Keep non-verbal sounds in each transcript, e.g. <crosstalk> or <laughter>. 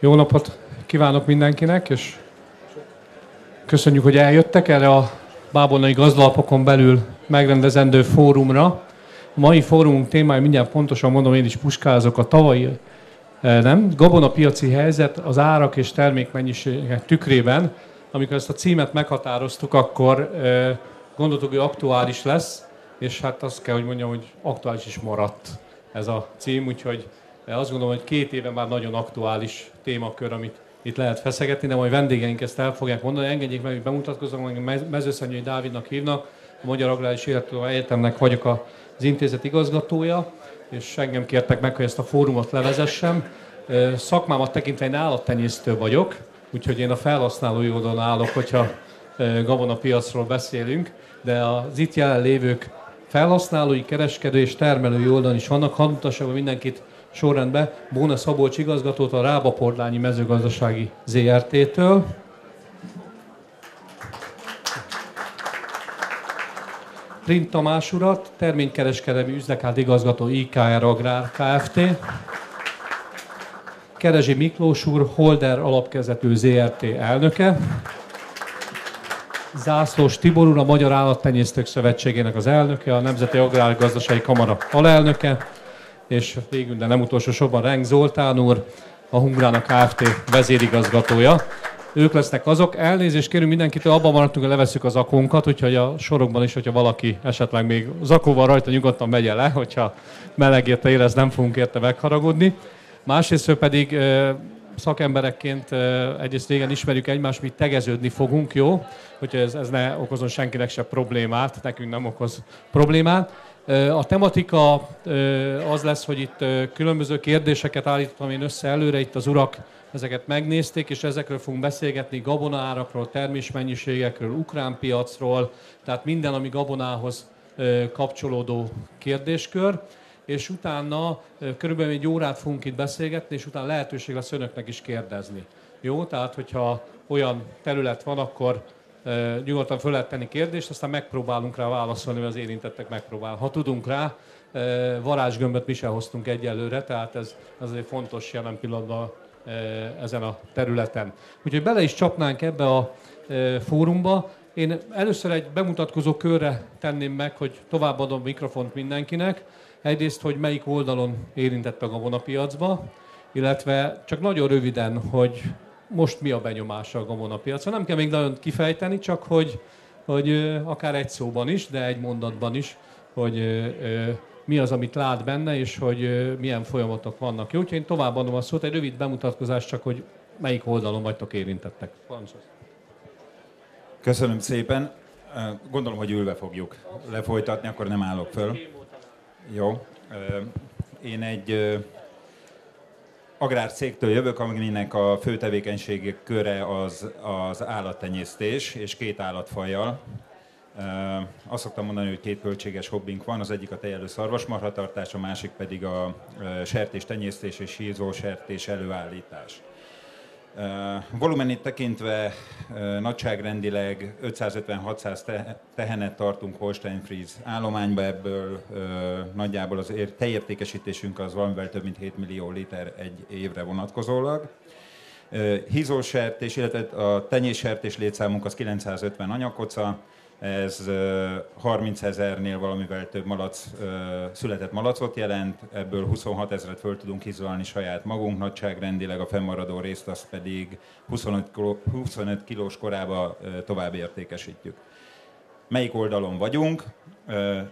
Jó napot kívánok mindenkinek, és köszönjük, hogy eljöttek erre a Bábolnai Gazdalapokon belül megrendezendő fórumra. A mai fórumunk témája mindjárt pontosan mondom, én is puskázok a tavalyi eh, nem, gabonapiaci helyzet az árak és termékmennyiségek tükrében. Amikor ezt a címet meghatároztuk, akkor eh, gondoltuk, hogy aktuális lesz, és hát azt kell, hogy mondjam, hogy aktuális is maradt ez a cím, úgyhogy azt gondolom, hogy két éve már nagyon aktuális témakör, amit itt lehet feszegetni, de majd vendégeink ezt el fogják mondani. Engedjék meg, hogy bemutatkozzam, hogy Mezőszennyői Dávidnak hívnak, a Magyar Agrár és Egyetemnek vagyok az intézet igazgatója, és engem kértek meg, hogy ezt a fórumot levezessem. Szakmámat tekintve én állattenyésztő vagyok, úgyhogy én a felhasználói oldalon állok, hogyha gabonapiacról beszélünk, de az itt jelenlévők felhasználói, kereskedő és termelői oldalon is vannak. Hadd mindenkit sorrendben Bóna Szabolcs igazgatót a Rába Porlányi mezőgazdasági ZRT-től. Print Tamás urat, terménykereskedelmi üzlekált igazgató IKR Agrár Kft. Kerezsi Miklós úr, Holder alapkezető ZRT elnöke. Zászlós Tibor úr, a Magyar Állattenyésztők Szövetségének az elnöke, a Nemzeti Agrárgazdasági Kamara alelnöke, és végül, de nem utolsó sorban Reng Zoltán úr, a Hungrának Kft. vezérigazgatója. Ők lesznek azok. Elnézést kérünk mindenkitől, abban maradtunk, hogy leveszük az akónkat, úgyhogy a sorokban is, hogyha valaki esetleg még zakóval rajta nyugodtan megye le, hogyha meleg érte érez, nem fogunk érte megharagudni. Másrészt pedig szakemberekként egyrészt régen ismerjük egymást, mi tegeződni fogunk, jó? Hogyha ez, ez ne okozon senkinek se problémát, nekünk nem okoz problémát. A tematika az lesz, hogy itt különböző kérdéseket állítottam én össze előre, itt az urak ezeket megnézték, és ezekről fogunk beszélgetni gabonárakról, termésmennyiségekről, ukrán piacról, tehát minden, ami gabonához kapcsolódó kérdéskör és utána körülbelül egy órát fogunk itt beszélgetni, és utána lehetőség lesz önöknek is kérdezni. Jó? Tehát, hogyha olyan terület van, akkor nyugodtan föl lehet tenni kérdést, aztán megpróbálunk rá válaszolni, mert az érintettek megpróbál. Ha tudunk rá, varázsgömböt mi sem hoztunk egyelőre, tehát ez, azért fontos jelen pillanatban ezen a területen. Úgyhogy bele is csapnánk ebbe a fórumba. Én először egy bemutatkozó körre tenném meg, hogy továbbadom mikrofont mindenkinek. Egyrészt, hogy melyik oldalon érintett a vonapiacba, illetve csak nagyon röviden, hogy most mi a benyomása a gabonapiacon. Nem kell még nagyon kifejteni, csak hogy, hogy akár egy szóban is, de egy mondatban is, hogy mi az, amit lát benne, és hogy milyen folyamatok vannak. Jó, úgyhogy én továbbadom a szót, egy rövid bemutatkozás, csak hogy melyik oldalon vagytok érintettek. Köszönöm szépen. Gondolom, hogy ülve fogjuk lefolytatni, akkor nem állok föl. Jó. Én egy agrárcégtől jövök, aminek a fő tevékenységi köre az, az állattenyésztés, és két állatfajjal. Azt szoktam mondani, hogy két költséges hobbink van, az egyik a tejelő szarvasmarhatartás, a másik pedig a sertés tenyésztés és hízó sertés előállítás. Volumenit tekintve nagyságrendileg 550-600 tehenet tartunk Holstein Fries állományba, ebből nagyjából az tejértékesítésünk az valamivel több mint 7 millió liter egy évre vonatkozólag. Hízósert, illetve a tenyéssert létszámunk az 950 anyakoca, ez 30 ezernél valamivel több malac, született malacot jelent, ebből 26 ezeret föl tudunk izolni saját magunk, nagyságrendileg a fennmaradó részt azt pedig 25, 25 kilós korába tovább értékesítjük. Melyik oldalon vagyunk?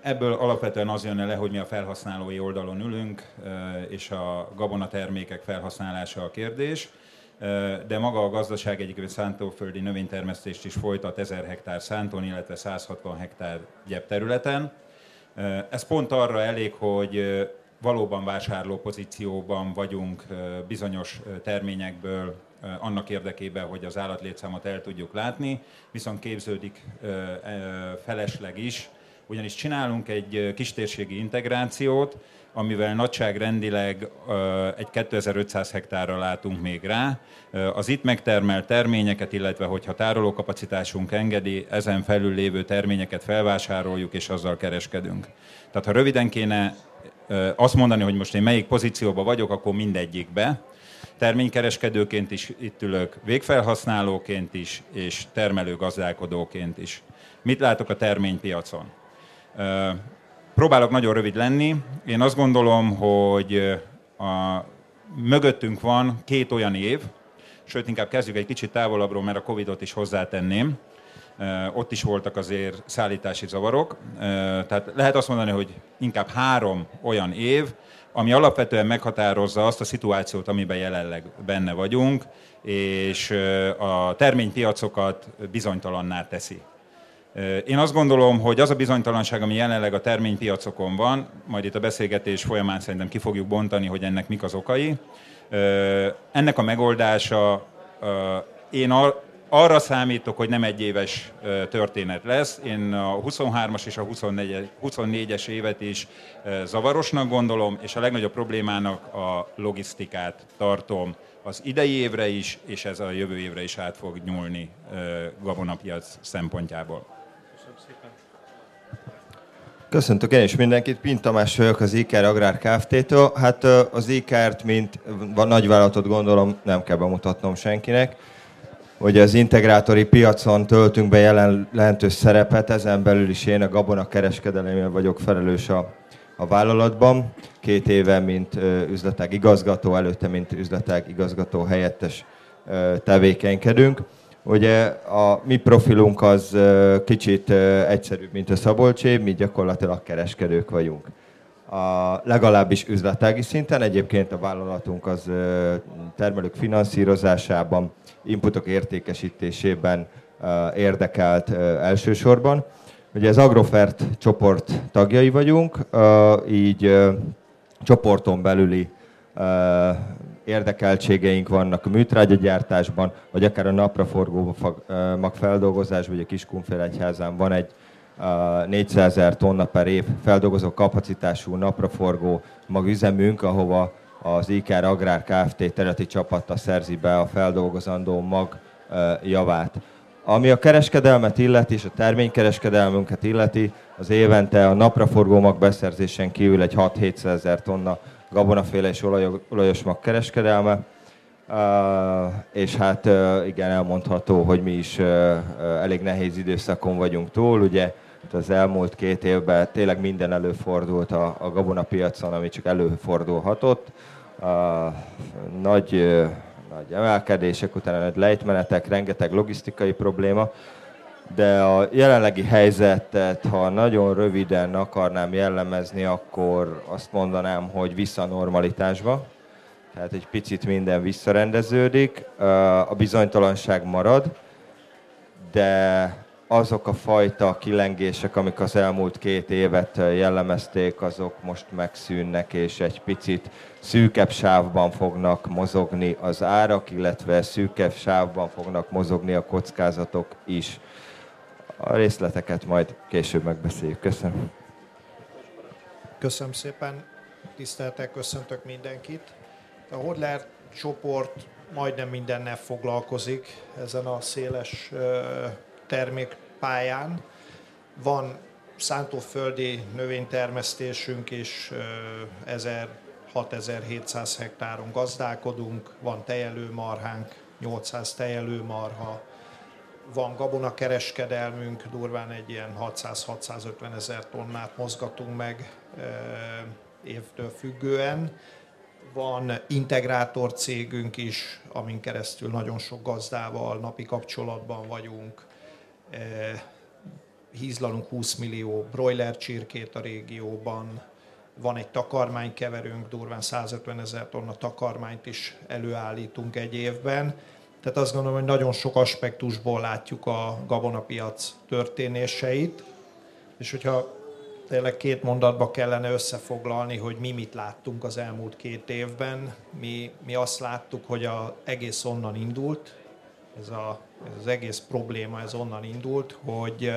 Ebből alapvetően az jön le, hogy mi a felhasználói oldalon ülünk, és a gabonatermékek felhasználása a kérdés de maga a gazdaság egyébként szántóföldi növénytermesztést is folytat 1000 hektár szántón, illetve 160 hektár gyep területen. Ez pont arra elég, hogy valóban vásárló pozícióban vagyunk bizonyos terményekből annak érdekében, hogy az állatlétszámot el tudjuk látni, viszont képződik felesleg is, ugyanis csinálunk egy kistérségi integrációt, amivel nagyságrendileg egy 2500 hektárra látunk még rá. Az itt megtermelt terményeket, illetve hogyha tárolókapacitásunk engedi, ezen felül lévő terményeket felvásároljuk és azzal kereskedünk. Tehát ha röviden kéne azt mondani, hogy most én melyik pozícióban vagyok, akkor mindegyikbe. Terménykereskedőként is itt ülök, végfelhasználóként is, és termelőgazdálkodóként is. Mit látok a terménypiacon? Próbálok nagyon rövid lenni. Én azt gondolom, hogy a, mögöttünk van két olyan év, sőt inkább kezdjük egy kicsit távolabbról, mert a Covid-ot is hozzátenném. Ott is voltak azért szállítási zavarok. Tehát lehet azt mondani, hogy inkább három olyan év, ami alapvetően meghatározza azt a szituációt, amiben jelenleg benne vagyunk, és a terménypiacokat bizonytalanná teszi. Én azt gondolom, hogy az a bizonytalanság, ami jelenleg a terménypiacokon van, majd itt a beszélgetés folyamán szerintem ki fogjuk bontani, hogy ennek mik az okai. Ennek a megoldása, én arra számítok, hogy nem egy éves történet lesz. Én a 23-as és a 24-es évet is zavarosnak gondolom, és a legnagyobb problémának a logisztikát tartom az idei évre is, és ez a jövő évre is át fog nyúlni gabonapiac szempontjából. Köszöntök én is mindenkit, Pint Tamás vagyok az IKR Agrár Kft-től. Hát az IKR-t, mint nagyvállalatot gondolom, nem kell bemutatnom senkinek. Ugye az integrátori piacon töltünk be jelen, jelentős szerepet, ezen belül is én a gabona kereskedelemért vagyok felelős a, a vállalatban. Két éve, mint üzletág igazgató, előtte, mint üzletág igazgató helyettes tevékenykedünk. Ugye a mi profilunk az kicsit egyszerűbb, mint a Szabolcsé, mi gyakorlatilag kereskedők vagyunk. A legalábbis üzletági szinten, egyébként a vállalatunk az termelők finanszírozásában, inputok értékesítésében érdekelt elsősorban. Ugye az Agrofert csoport tagjai vagyunk, így csoporton belüli érdekeltségeink vannak a műtrágyagyártásban, vagy akár a napraforgó magfeldolgozás, vagy a Kiskunfélegyházán van egy 400 ezer tonna per év feldolgozó kapacitású napraforgó magüzemünk, ahova az IKR Agrár Kft. területi csapata szerzi be a feldolgozandó mag javát. Ami a kereskedelmet illeti, és a terménykereskedelmünket illeti, az évente a napraforgó mag beszerzésen kívül egy 6-700 ezer tonna gabonaféle és olajos mag kereskedelme. Uh, és hát uh, igen, elmondható, hogy mi is uh, elég nehéz időszakon vagyunk túl. Ugye az elmúlt két évben tényleg minden előfordult a, a gabonapiacon, ami csak előfordulhatott. Nagy, nagy emelkedések, utána nagy lejtmenetek, rengeteg logisztikai probléma de a jelenlegi helyzetet, ha nagyon röviden akarnám jellemezni, akkor azt mondanám, hogy vissza a normalitásba. Tehát egy picit minden visszarendeződik, a bizonytalanság marad, de azok a fajta kilengések, amik az elmúlt két évet jellemezték, azok most megszűnnek, és egy picit szűkebb sávban fognak mozogni az árak, illetve szűkebb sávban fognak mozogni a kockázatok is. A részleteket majd később megbeszéljük. Köszönöm. Köszönöm szépen, tiszteltek, köszöntök mindenkit. A Hodler csoport majdnem mindennel foglalkozik ezen a széles termékpályán. Van szántóföldi növénytermesztésünk is, 1000-6700 hektáron gazdálkodunk, van tejelőmarhánk, 800 tejelőmarha, van gabonakereskedelmünk, durván egy ilyen 600-650 ezer tonnát mozgatunk meg évtől függően. Van integrátor cégünk is, amin keresztül nagyon sok gazdával napi kapcsolatban vagyunk. Hízlalunk 20 millió broiler csirkét a régióban. Van egy takarmánykeverünk, durván 150 ezer tonna takarmányt is előállítunk egy évben tehát azt gondolom, hogy nagyon sok aspektusból látjuk a gabonapiac történéseit, és hogyha tényleg két mondatba kellene összefoglalni, hogy mi mit láttunk az elmúlt két évben, mi, mi azt láttuk, hogy az egész onnan indult, ez, a, ez az egész probléma ez onnan indult, hogy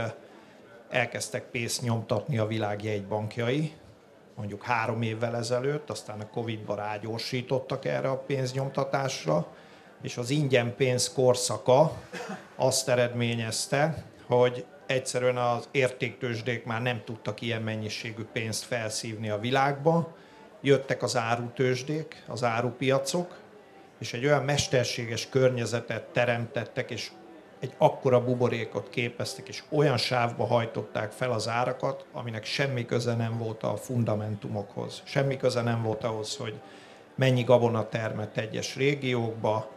elkezdtek pénzt nyomtatni a világ jegybankjai, mondjuk három évvel ezelőtt, aztán a Covid-ba rágyorsítottak erre a pénznyomtatásra, és az ingyen pénz korszaka azt eredményezte, hogy egyszerűen az értéktősdék már nem tudtak ilyen mennyiségű pénzt felszívni a világba, jöttek az árutősdék, az árupiacok, és egy olyan mesterséges környezetet teremtettek, és egy akkora buborékot képeztek, és olyan sávba hajtották fel az árakat, aminek semmi köze nem volt a fundamentumokhoz. Semmi köze nem volt ahhoz, hogy mennyi gabona termett egyes régiókba,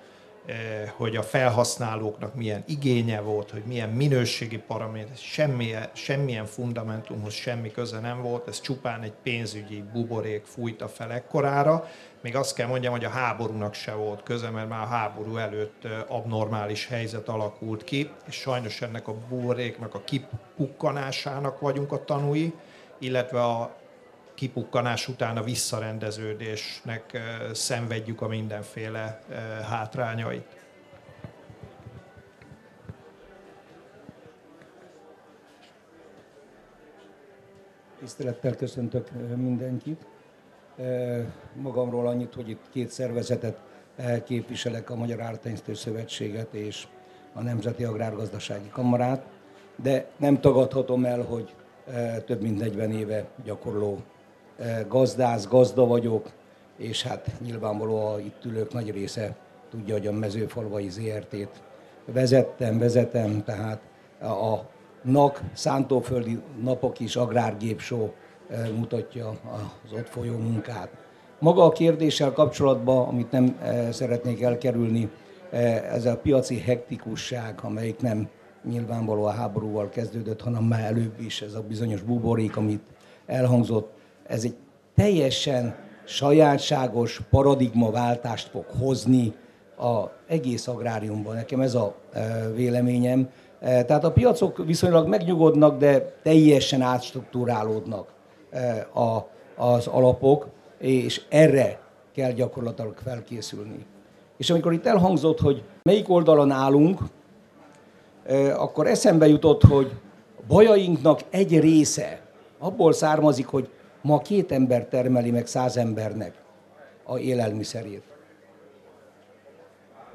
hogy a felhasználóknak milyen igénye volt, hogy milyen minőségi paraméter, semmilyen, semmilyen fundamentumhoz semmi köze nem volt, ez csupán egy pénzügyi buborék fújta fel ekkorára. Még azt kell mondjam, hogy a háborúnak se volt köze, mert már a háború előtt eh, abnormális helyzet alakult ki, és sajnos ennek a buboréknak a kipukkanásának vagyunk a tanúi, illetve a kipukkanás után a visszarendeződésnek szenvedjük a mindenféle hátrányait. Tisztelettel köszöntök mindenkit. Magamról annyit, hogy itt két szervezetet képviselek, a Magyar Ártenysztő Szövetséget és a Nemzeti Agrárgazdasági Kamarát, de nem tagadhatom el, hogy több mint 40 éve gyakorló gazdász, gazda vagyok, és hát nyilvánvalóan itt ülők nagy része tudja, hogy a mezőfalvai ZRT-t vezettem, vezetem, tehát a NAK szántóföldi napok is agrárgépsó mutatja az ott folyó munkát. Maga a kérdéssel kapcsolatban, amit nem szeretnék elkerülni, ez a piaci hektikusság, amelyik nem nyilvánvaló a háborúval kezdődött, hanem már előbb is ez a bizonyos buborék, amit elhangzott, ez egy teljesen sajátságos paradigmaváltást fog hozni az egész agráriumban. Nekem ez a e, véleményem. E, tehát a piacok viszonylag megnyugodnak, de teljesen átstruktúrálódnak e, az alapok, és erre kell gyakorlatilag felkészülni. És amikor itt elhangzott, hogy melyik oldalon állunk, akkor eszembe jutott, hogy bajainknak egy része abból származik, hogy Ma két ember termeli meg száz embernek a élelmiszerét.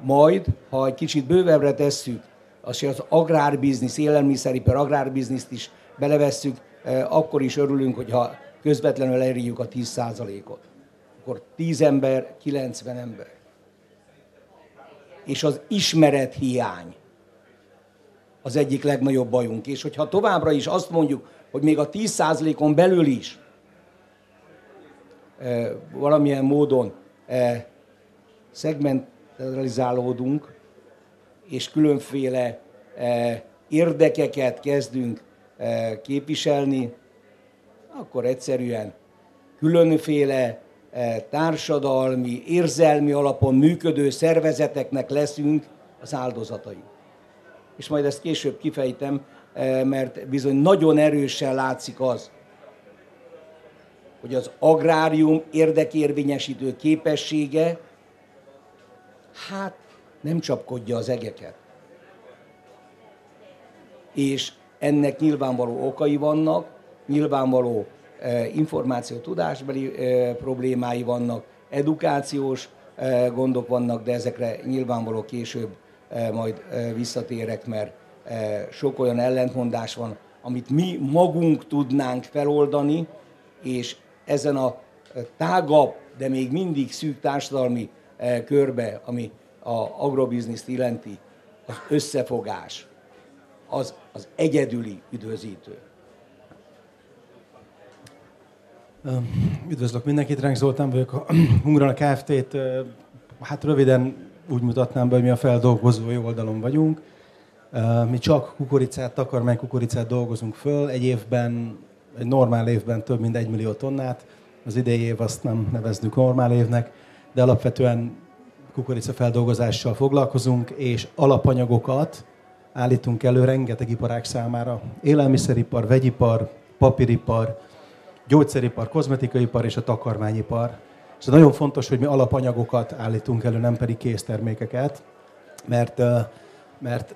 Majd, ha egy kicsit bővebbre tesszük, az, hogy az agrárbiznisz, élelmiszeripar agrárbizniszt is belevesszük, eh, akkor is örülünk, hogyha közvetlenül elérjük a 10%-ot. Akkor 10 ember, 90 ember. És az ismeret hiány az egyik legnagyobb bajunk. És hogyha továbbra is azt mondjuk, hogy még a 10%-on belül is valamilyen módon szegmentalizálódunk, és különféle érdekeket kezdünk képviselni, akkor egyszerűen különféle társadalmi, érzelmi alapon működő szervezeteknek leszünk az áldozatai. És majd ezt később kifejtem, mert bizony nagyon erősen látszik az, hogy az agrárium érdekérvényesítő képessége hát nem csapkodja az egeket. És ennek nyilvánvaló okai vannak, nyilvánvaló eh, információ tudásbeli eh, problémái vannak, edukációs eh, gondok vannak, de ezekre nyilvánvaló később eh, majd eh, visszatérek, mert sok olyan ellentmondás van, amit mi magunk tudnánk feloldani, és ezen a tágabb, de még mindig szűk társadalmi eh, körbe, ami a agrobizniszt illeti, az összefogás, az, az egyedüli üdvözítő. Üdvözlök mindenkit, Renk Zoltán vagyok, a <clears throat> Hungrana Kft-t, hát röviden úgy mutatnám be, hogy mi a feldolgozói oldalon vagyunk. Mi csak kukoricát, takarmány kukoricát dolgozunk föl, egy évben egy normál évben több mint egy millió tonnát, az idei év azt nem neveznük normál évnek, de alapvetően kukoricafeldolgozással foglalkozunk, és alapanyagokat állítunk elő rengeteg iparák számára. Élelmiszeripar, vegyipar, papíripar, gyógyszeripar, kozmetikaipar és a takarmányipar. És nagyon fontos, hogy mi alapanyagokat állítunk elő, nem pedig késztermékeket, mert, mert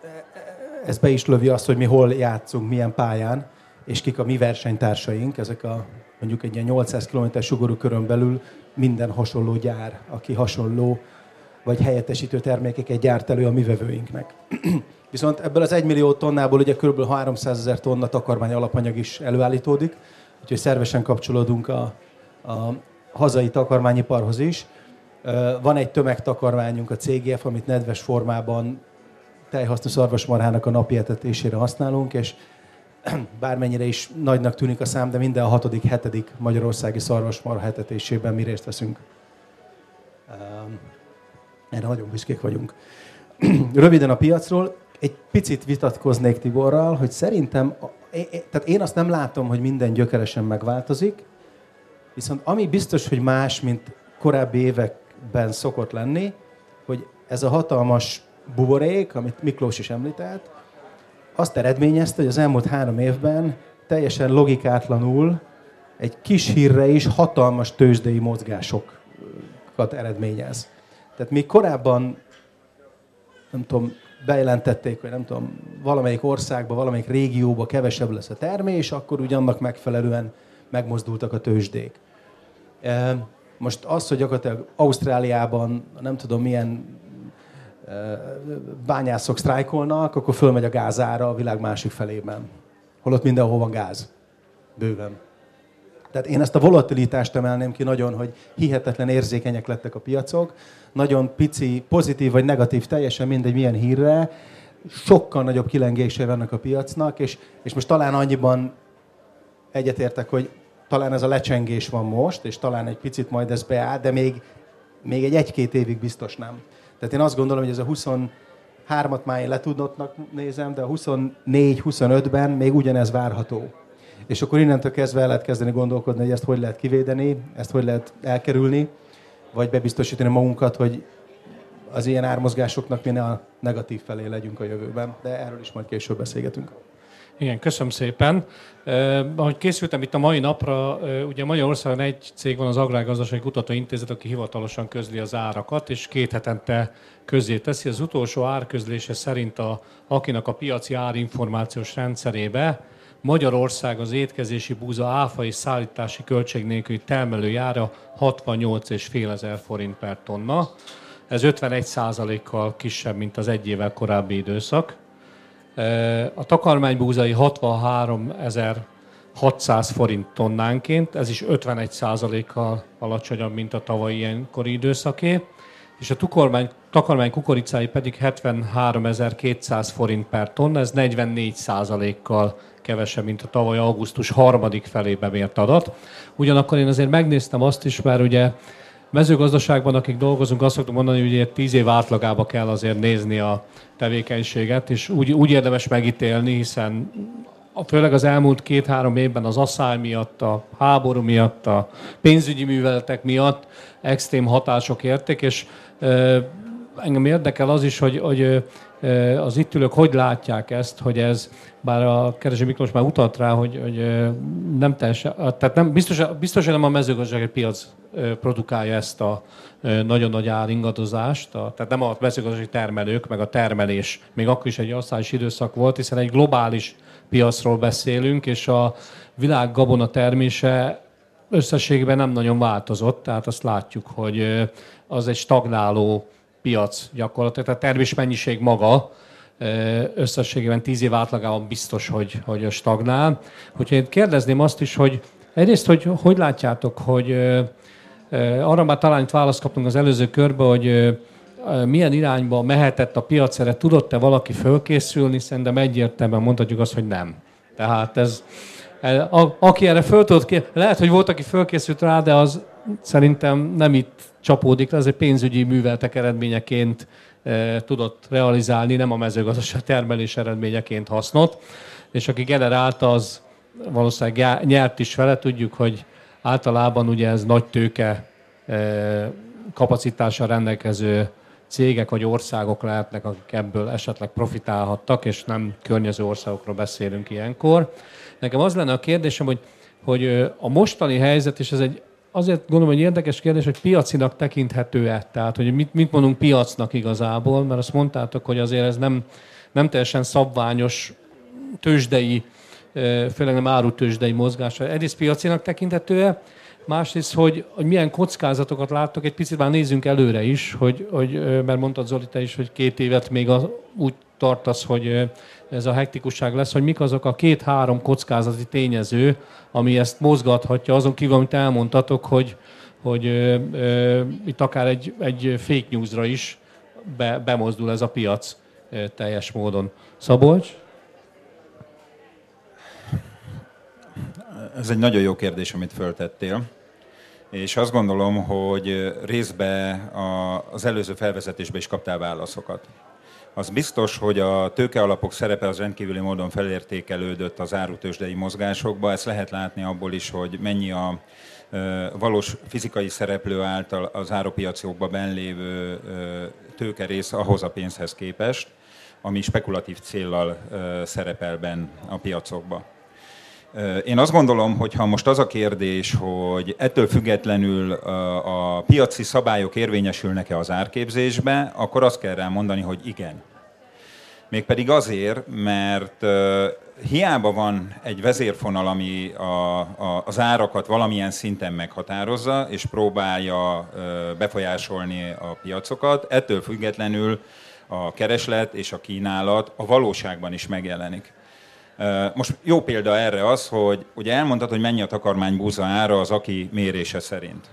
ez be is lövi azt, hogy mi hol játszunk, milyen pályán és kik a mi versenytársaink, ezek a mondjuk egy ilyen 800 km sugorú körön belül minden hasonló gyár, aki hasonló vagy helyettesítő termékeket gyárt elő a mi vevőinknek. <clears throat> Viszont ebből az 1 millió tonnából ugye kb. 300 ezer tonna takarmány alapanyag is előállítódik, úgyhogy szervesen kapcsolódunk a, a hazai takarmányiparhoz is, Van egy tömegtakarmányunk, a CGF, amit nedves formában tejhasznú szarvasmarhának a napi etetésére használunk, és <clears throat> bármennyire is nagynak tűnik a szám, de minden a hatodik, hetedik magyarországi szarvasmarha etetésében mi részt veszünk. Erre nagyon büszkék vagyunk. <clears throat> Röviden a piacról, egy picit vitatkoznék Tiborral, hogy szerintem, tehát én azt nem látom, hogy minden gyökeresen megváltozik, viszont ami biztos, hogy más, mint korábbi években szokott lenni, hogy ez a hatalmas buborék, amit Miklós is említett, azt eredményezte, hogy az elmúlt három évben teljesen logikátlanul egy kis hírre is hatalmas tőzsdei mozgásokat eredményez. Tehát még korábban, nem tudom, bejelentették, hogy nem tudom, valamelyik országban, valamelyik régióban kevesebb lesz a termés, akkor úgy annak megfelelően megmozdultak a tőzsdék. Most az, hogy gyakorlatilag Ausztráliában nem tudom milyen bányászok sztrájkolnak, akkor fölmegy a gázára a világ másik felében. Holott mindenhol van gáz. Bőven. Tehát én ezt a volatilitást emelném ki nagyon, hogy hihetetlen érzékenyek lettek a piacok, nagyon pici, pozitív vagy negatív, teljesen mindegy milyen hírre, sokkal nagyobb kilengése vannak a piacnak, és, és most talán annyiban egyetértek, hogy talán ez a lecsengés van most, és talán egy picit majd ez beáll, de még, még egy egy-két évig biztos nem. Tehát én azt gondolom, hogy ez a 23-at már én letudnottnak nézem, de a 24-25-ben még ugyanez várható. És akkor innentől kezdve el lehet kezdeni gondolkodni, hogy ezt hogy lehet kivédeni, ezt hogy lehet elkerülni, vagy bebiztosítani magunkat, hogy az ilyen ármozgásoknak mi a negatív felé legyünk a jövőben. De erről is majd később beszélgetünk. Igen, köszönöm szépen. Eh, ahogy készültem itt a mai napra, eh, ugye Magyarországon egy cég van, az Agrárgazdasági Kutatóintézet, aki hivatalosan közli az árakat, és két hetente közé teszi. Az utolsó árközlése szerint, a, akinek a piaci árinformációs rendszerébe Magyarország az étkezési búza áfa és szállítási költség nélküli termelőjára 68,5 ezer forint per tonna. Ez 51 kal kisebb, mint az egy évvel korábbi időszak. A takarmánybúzai 63.600 forint tonnánként, ez is 51 kal alacsonyabb, mint a tavalyi ilyenkori időszaké, és a tukormány, takarmány kukoricái pedig 73.200 forint per tonna, ez 44 kal kevesebb, mint a tavaly augusztus harmadik felébe mért adat. Ugyanakkor én azért megnéztem azt is, mert ugye mezőgazdaságban, akik dolgozunk, azt szoktuk mondani, hogy egy tíz év átlagába kell azért nézni a tevékenységet, és úgy, úgy érdemes megítélni, hiszen főleg az elmúlt két-három évben az asszály miatt, a háború miatt, a pénzügyi műveletek miatt extrém hatások érték, és engem érdekel az is, hogy, hogy az itt ülők hogy látják ezt, hogy ez, bár a Kereső Miklós már utalt rá, hogy, hogy nem teljesen, tehát nem, biztos, biztos, hogy nem a mezőgazdasági piac produkálja ezt a nagyon nagy áringadozást, tehát nem a mezőgazdasági termelők, meg a termelés, még akkor is egy asszályos időszak volt, hiszen egy globális piacról beszélünk, és a világ gabona termése összességében nem nagyon változott, tehát azt látjuk, hogy az egy stagnáló piac gyakorlatilag, tehát a termésmennyiség maga összességében tíz év átlagában biztos, hogy, hogy stagnál. Hogyha én kérdezném azt is, hogy egyrészt, hogy hogy látjátok, hogy arra már talán itt választ kaptunk az előző körbe, hogy milyen irányba mehetett a piac erre, tudott-e valaki fölkészülni, szerintem egyértelműen mondhatjuk azt, hogy nem. Tehát ez, a, aki erre föl tudott, lehet, hogy volt, aki fölkészült rá, de az szerintem nem itt csapódik le, egy pénzügyi műveltek eredményeként e, tudott realizálni, nem a mezőgazdaság termelés eredményeként hasznot, és aki generálta, az valószínűleg nyert is vele, tudjuk, hogy általában ugye ez nagy tőke e, kapacitással rendelkező cégek vagy országok lehetnek, akik ebből esetleg profitálhattak, és nem környező országokról beszélünk ilyenkor. Nekem az lenne a kérdésem, hogy, hogy a mostani helyzet, és ez egy azért gondolom, hogy érdekes kérdés, hogy piacinak tekinthető-e? Tehát, hogy mit, mit mondunk piacnak igazából, mert azt mondtátok, hogy azért ez nem, nem teljesen szabványos tőzsdei, főleg nem árutőzsdei mozgás. Egyrészt piacinak tekinthető-e, másrészt, hogy, hogy milyen kockázatokat láttok, egy picit már nézzünk előre is, hogy, hogy mert mondtad Zoli te is, hogy két évet még a, úgy tartasz, hogy ez a hektikusság lesz, hogy mik azok a két-három kockázati tényező, ami ezt mozgathatja, azon kívül, amit elmondtatok, hogy, hogy ö, ö, itt akár egy, egy fake newsra is be, bemozdul ez a piac ö, teljes módon. Szabolcs? Ez egy nagyon jó kérdés, amit föltettél. És azt gondolom, hogy részbe az előző felvezetésben is kaptál válaszokat. Az biztos, hogy a tőkealapok szerepe az rendkívüli módon felértékelődött az árutősdei mozgásokba. Ezt lehet látni abból is, hogy mennyi a valós fizikai szereplő által az árupiacokban benlévő tőkerész ahhoz a pénzhez képest, ami spekulatív céllal szerepel benn a piacokba. Én azt gondolom, hogy ha most az a kérdés, hogy ettől függetlenül a piaci szabályok érvényesülnek-e az árképzésbe, akkor azt kell rá mondani, hogy igen. Mégpedig azért, mert hiába van egy vezérfonal, ami a, a, az árakat valamilyen szinten meghatározza, és próbálja befolyásolni a piacokat, ettől függetlenül a kereslet és a kínálat a valóságban is megjelenik. Most jó példa erre az, hogy ugye elmondtad, hogy mennyi a takarmány búza ára az aki mérése szerint.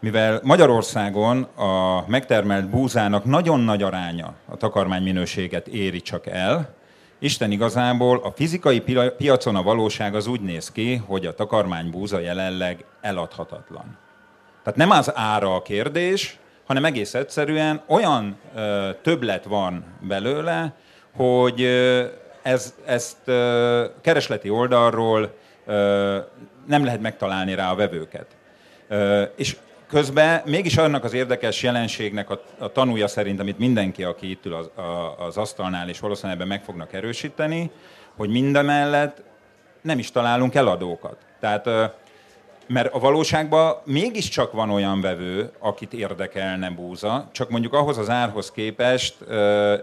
Mivel Magyarországon a megtermelt búzának nagyon nagy aránya a takarmány minőséget éri csak el, Isten igazából a fizikai piacon a valóság az úgy néz ki, hogy a takarmány búza jelenleg eladhatatlan. Tehát nem az ára a kérdés, hanem egész egyszerűen olyan ö, többlet van belőle, hogy ö, ez, ezt keresleti oldalról nem lehet megtalálni rá a vevőket. És közben mégis annak az érdekes jelenségnek a, a tanúja szerint, amit mindenki, aki itt ül az, a, az asztalnál, és valószínűleg ebben meg fognak erősíteni, hogy mindemellett nem is találunk eladókat. Tehát mert a valóságban mégiscsak van olyan vevő, akit érdekelne búza, csak mondjuk ahhoz az árhoz képest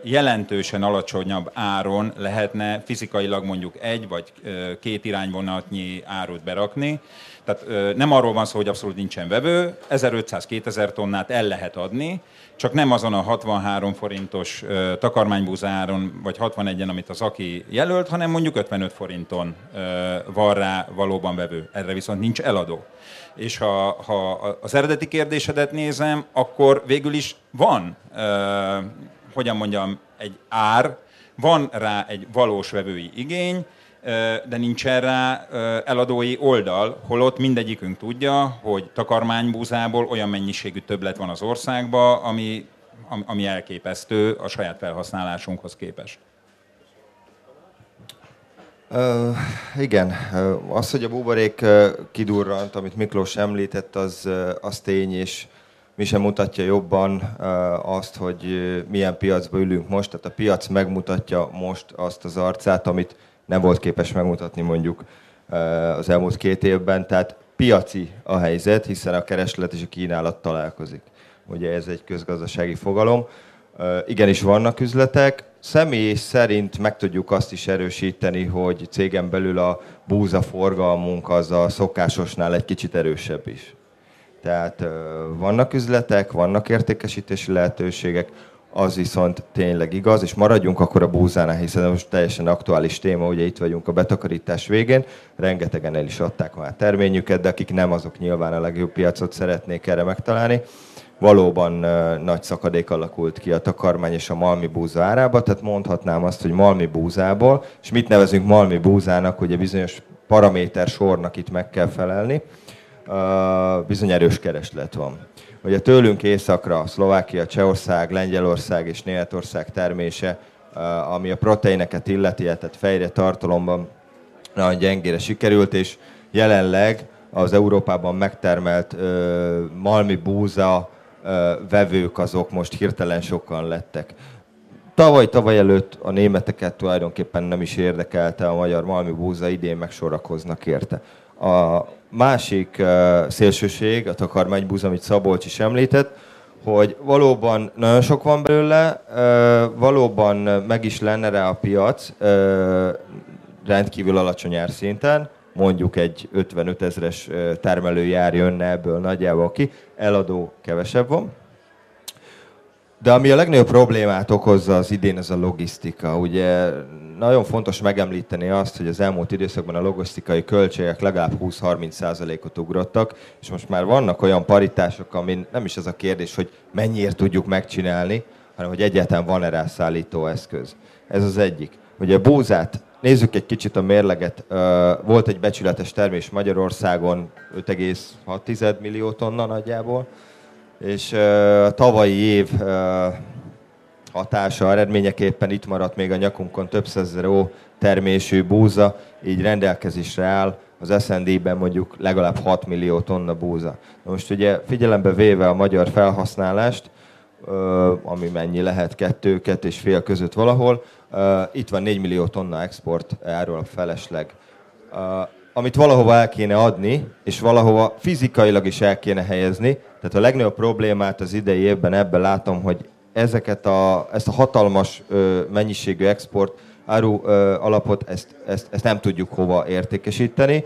jelentősen alacsonyabb áron lehetne fizikailag mondjuk egy vagy két irányvonatnyi árut berakni. Tehát nem arról van szó, hogy abszolút nincsen vevő, 1500-2000 tonnát el lehet adni, csak nem azon a 63 forintos takarmánybúzáron, vagy 61-en, amit az aki jelölt, hanem mondjuk 55 forinton van rá valóban vevő. Erre viszont nincs eladó. És ha, ha az eredeti kérdésedet nézem, akkor végül is van, hogyan mondjam, egy ár, van rá egy valós vevői igény, de nincsen rá eladói oldal, holott mindegyikünk tudja, hogy takarmánybúzából olyan mennyiségű többlet van az országban, ami, ami elképesztő a saját felhasználásunkhoz képest. Uh, igen, az, hogy a buborék kidurrant, amit Miklós említett, az, az tény, és mi sem mutatja jobban azt, hogy milyen piacba ülünk most. Tehát a piac megmutatja most azt az arcát, amit nem volt képes megmutatni mondjuk az elmúlt két évben. Tehát piaci a helyzet, hiszen a kereslet és a kínálat találkozik. Ugye ez egy közgazdasági fogalom. Igenis vannak üzletek. Személy szerint meg tudjuk azt is erősíteni, hogy cégen belül a búza forgalmunk az a szokásosnál egy kicsit erősebb is. Tehát vannak üzletek, vannak értékesítési lehetőségek, az viszont tényleg igaz, és maradjunk akkor a búzánál, hiszen most teljesen aktuális téma, ugye itt vagyunk a betakarítás végén, rengetegen el is adták már terményüket, de akik nem, azok nyilván a legjobb piacot szeretnék erre megtalálni. Valóban nagy szakadék alakult ki a takarmány és a malmi búza árába, tehát mondhatnám azt, hogy malmi búzából, és mit nevezünk malmi búzának, ugye bizonyos paraméter sornak itt meg kell felelni, bizony erős kereslet van hogy a tőlünk északra Szlovákia, Csehország, Lengyelország és Németország termése, eh, ami a proteineket illeti, tehát fejre tartalomban nagyon gyengére sikerült, és jelenleg az Európában megtermelt ö, eh, malmi búza ö, eh, vevők azok most hirtelen sokan lettek. Tavaly, tavaly előtt a németeket tulajdonképpen nem is érdekelte a magyar malmi búza, idén meg sorakoznak érte. A másik uh, szélsőség, a takarmánybúz, amit Szabolcs is említett, hogy valóban nagyon sok van belőle, uh, valóban meg is lenne rá a piac uh, rendkívül alacsony árszinten, mondjuk egy 55 ezeres termelőjár jönne ebből nagyjából ki, eladó kevesebb van. De ami a legnagyobb problémát okozza az idén, az a logisztika. Ugye nagyon fontos megemlíteni azt, hogy az elmúlt időszakban a logisztikai költségek legalább 20-30%-ot ugrottak, és most már vannak olyan paritások, amin nem is az a kérdés, hogy mennyiért tudjuk megcsinálni, hanem hogy egyáltalán van-e rá szállító eszköz. Ez az egyik. Ugye a búzát, nézzük egy kicsit a mérleget. Volt egy becsületes termés Magyarországon 5,6 millió tonna nagyjából, és a tavalyi év hatása eredményeképpen itt maradt még a nyakunkon több százezer ó termésű búza, így rendelkezésre áll az SND-ben mondjuk legalább 6 millió tonna búza. Most ugye figyelembe véve a magyar felhasználást, ami mennyi lehet, kettő, kettő és fél között valahol, itt van 4 millió tonna export erről felesleg. Amit valahova el kéne adni, és valahova fizikailag is el kéne helyezni. Tehát a legnagyobb problémát az idei évben ebben látom, hogy ezeket a, ezt a hatalmas ö, mennyiségű export áru ö, alapot, ezt, ezt, ezt nem tudjuk hova értékesíteni.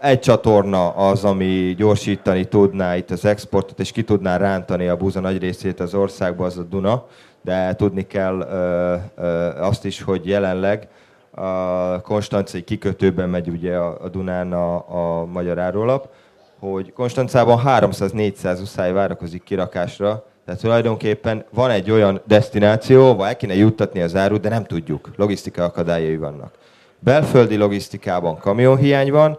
Egy csatorna az, ami gyorsítani tudná itt az exportot, és ki tudná rántani a búza nagy részét az országba, az a Duna. De tudni kell azt is, hogy jelenleg a Konstancai kikötőben megy ugye a, Dunán a, a magyar árólap, hogy Konstancában 300-400 uszály várakozik kirakásra, tehát tulajdonképpen van egy olyan destináció, ahol el kéne juttatni az árut, de nem tudjuk. Logisztika akadályai vannak. Belföldi logisztikában kamionhiány van,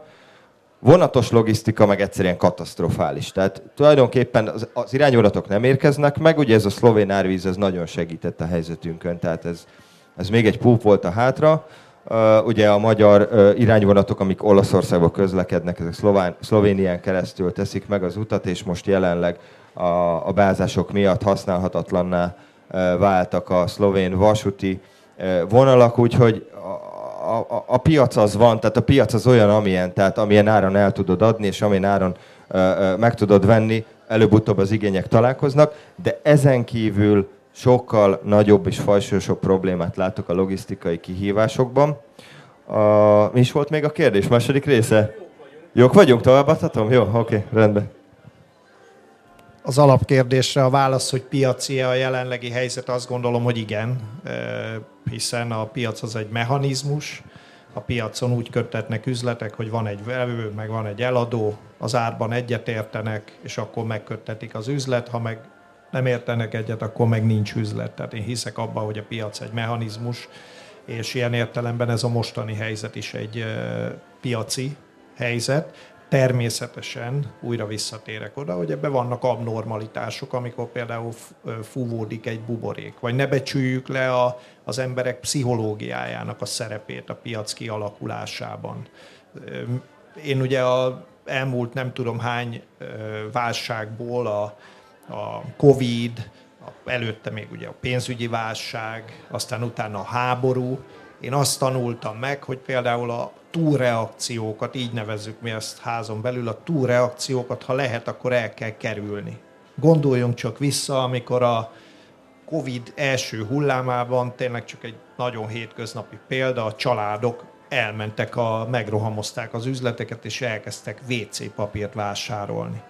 vonatos logisztika meg egyszerűen katasztrofális. Tehát tulajdonképpen az, az irányvonatok nem érkeznek meg, ugye ez a szlovén árvíz ez nagyon segített a helyzetünkön, tehát ez, ez még egy púp volt a hátra. Uh, ugye a magyar uh, irányvonatok, amik Olaszországba közlekednek, ezek Szlován, Szlovénián keresztül teszik meg az utat, és most jelenleg a, a bázások miatt használhatatlanná uh, váltak a szlovén vasúti vonalak, úgyhogy a, a, a piac az van, tehát a piac az olyan, amilyen, tehát amilyen áron el tudod adni, és amilyen áron meg tudod venni, előbb-utóbb az igények találkoznak, de ezen kívül sokkal nagyobb és fajsúlyosabb problémát látok a logisztikai kihívásokban. A, mi is volt még a kérdés? Második része? Jók vagyunk, továbbadhatom? Jó, oké, rendben. Az alapkérdésre a válasz, hogy piaci a jelenlegi helyzet, azt gondolom, hogy igen, hiszen a piac az egy mechanizmus, a piacon úgy köttetnek üzletek, hogy van egy vevő, meg van egy eladó, az árban egyetértenek, és akkor megköttetik az üzlet, ha meg nem értenek egyet, akkor meg nincs üzlet. Tehát én hiszek abban, hogy a piac egy mechanizmus, és ilyen értelemben ez a mostani helyzet is egy piaci helyzet. Természetesen újra visszatérek oda, hogy ebben vannak abnormalitások, amikor például fúvódik egy buborék, vagy ne becsüljük le a, az emberek pszichológiájának a szerepét a piac kialakulásában. Én ugye a elmúlt nem tudom hány válságból a, a Covid, előtte még ugye a pénzügyi válság, aztán utána a háború. Én azt tanultam meg, hogy például a túlreakciókat, így nevezzük mi ezt házon belül, a túlreakciókat, ha lehet, akkor el kell kerülni. Gondoljunk csak vissza, amikor a Covid első hullámában, tényleg csak egy nagyon hétköznapi példa, a családok elmentek, a, megrohamozták az üzleteket, és elkezdtek WC papírt vásárolni.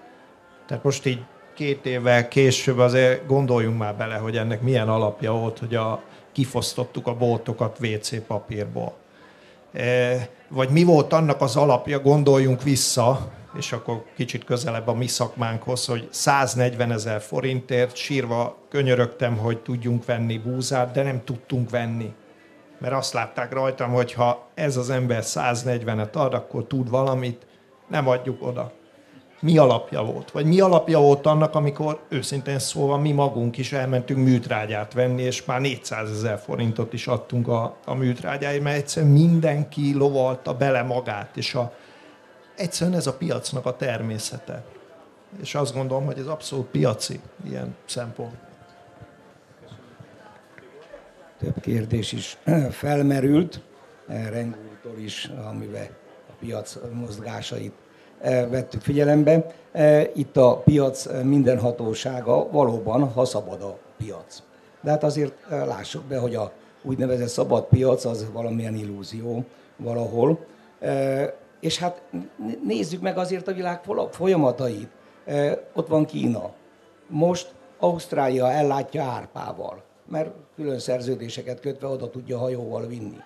Tehát most így két évvel később azért gondoljunk már bele, hogy ennek milyen alapja volt, hogy a, kifosztottuk a boltokat WC papírból. E, vagy mi volt annak az alapja, gondoljunk vissza, és akkor kicsit közelebb a mi szakmánkhoz, hogy 140 ezer forintért sírva könyörögtem, hogy tudjunk venni búzát, de nem tudtunk venni. Mert azt látták rajtam, hogy ha ez az ember 140-et ad, akkor tud valamit, nem adjuk oda mi alapja volt? Vagy mi alapja volt annak, amikor őszintén szólva mi magunk is elmentünk műtrágyát venni, és már 400 ezer forintot is adtunk a, a műtrágyáért, mert egyszerűen mindenki lovalta bele magát, és a, egyszerűen ez a piacnak a természete. És azt gondolom, hogy ez abszolút piaci ilyen szempont. Több kérdés is <clears throat> felmerült, Rengúrtól is, amivel a piac mozgásait Eh, vettük figyelembe. Eh, itt a piac minden hatósága valóban, ha szabad a piac. De hát azért eh, lássuk be, hogy a úgynevezett szabad piac az valamilyen illúzió valahol. És hát nézzük meg azért a világ folyamatait. Ott van Kína. Most Ausztrália ellátja árpával, mert külön szerződéseket kötve oda tudja hajóval vinni.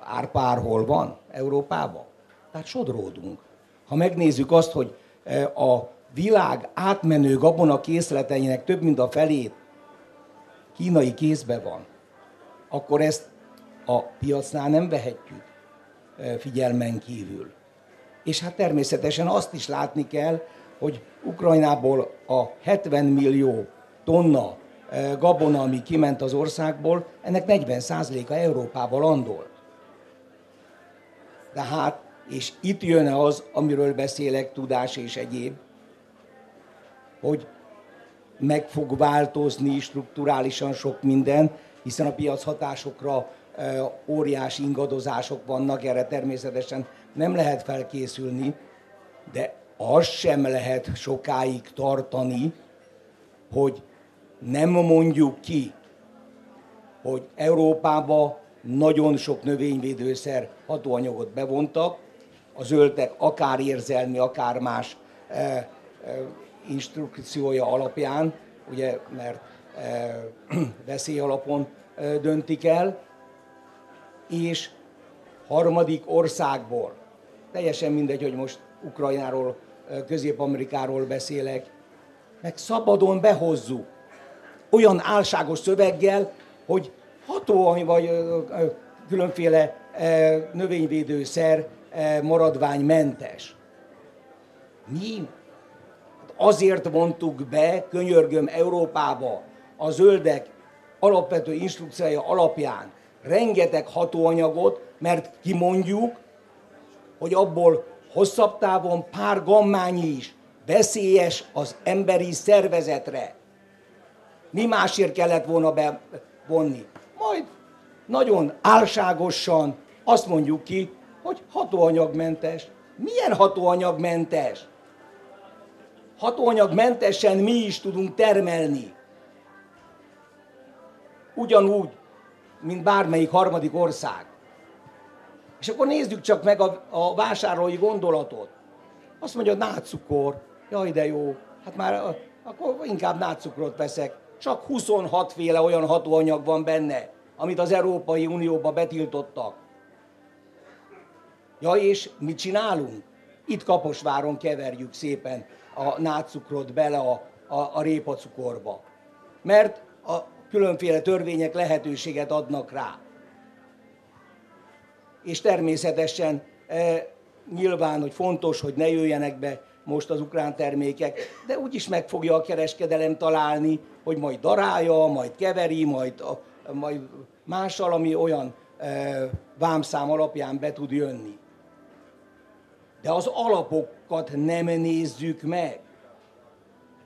Árpár hol van? Európában? Tehát sodródunk. Ha megnézzük azt, hogy eh, a világ átmenő gabona készleteinek több mint a felét kínai kézbe van, akkor ezt a piacnál nem vehetjük eh, figyelmen kívül. És hát természetesen azt is látni kell, hogy Ukrajnából a 70 millió tonna eh, gabona, ami kiment az országból, ennek 40%-a Európába landolt. Tehát, és itt jön az, amiről beszélek, tudás és egyéb, hogy meg fog változni strukturálisan sok minden, hiszen a piac hatásokra eh, óriási ingadozások vannak, erre természetesen nem lehet felkészülni, de azt sem lehet sokáig tartani, hogy nem mondjuk ki, hogy Európába nagyon sok növényvédőszer hatóanyagot bevontak, a zöldek akár érzelmi, akár más e, instrukciója alapján, ugye, mert e, <clears throat> veszély alapon e, döntik el, és harmadik országból, teljesen mindegy, hogy most Ukrajnáról, Közép-Amerikáról beszélek, meg szabadon behozzuk. Olyan álságos szöveggel, hogy hatóany vagy különféle növényvédőszer maradványmentes. Mi? Hát azért vontuk be, könyörgöm, Európába a zöldek alapvető instrukciója alapján rengeteg hatóanyagot, mert kimondjuk, hogy abból hosszabb távon pár gammányi is veszélyes az emberi szervezetre. Mi másért kellett volna bevonni? Majd nagyon álságosan azt mondjuk ki, hogy hatóanyagmentes. Milyen hatóanyagmentes? Hatóanyagmentesen mi is tudunk termelni. Ugyanúgy, mint bármelyik harmadik ország. És akkor nézzük csak meg a, a vásárlói gondolatot. Azt mondja, nátszukor. Jaj, de jó. Hát már akkor inkább nátszukrot veszek. Csak 26 féle olyan hatóanyag van benne, amit az Európai Unióba betiltottak. Ja, és mit csinálunk? Itt Kaposváron keverjük szépen a nátszukrot bele a, a, a répacukorba. Mert a különféle törvények lehetőséget adnak rá és természetesen e, nyilván, hogy fontos, hogy ne jöjjenek be most az ukrán termékek, de úgyis meg fogja a kereskedelem találni, hogy majd darálja, majd keveri, majd, a, majd mással, ami olyan e, vámszám alapján be tud jönni. De az alapokat nem nézzük meg.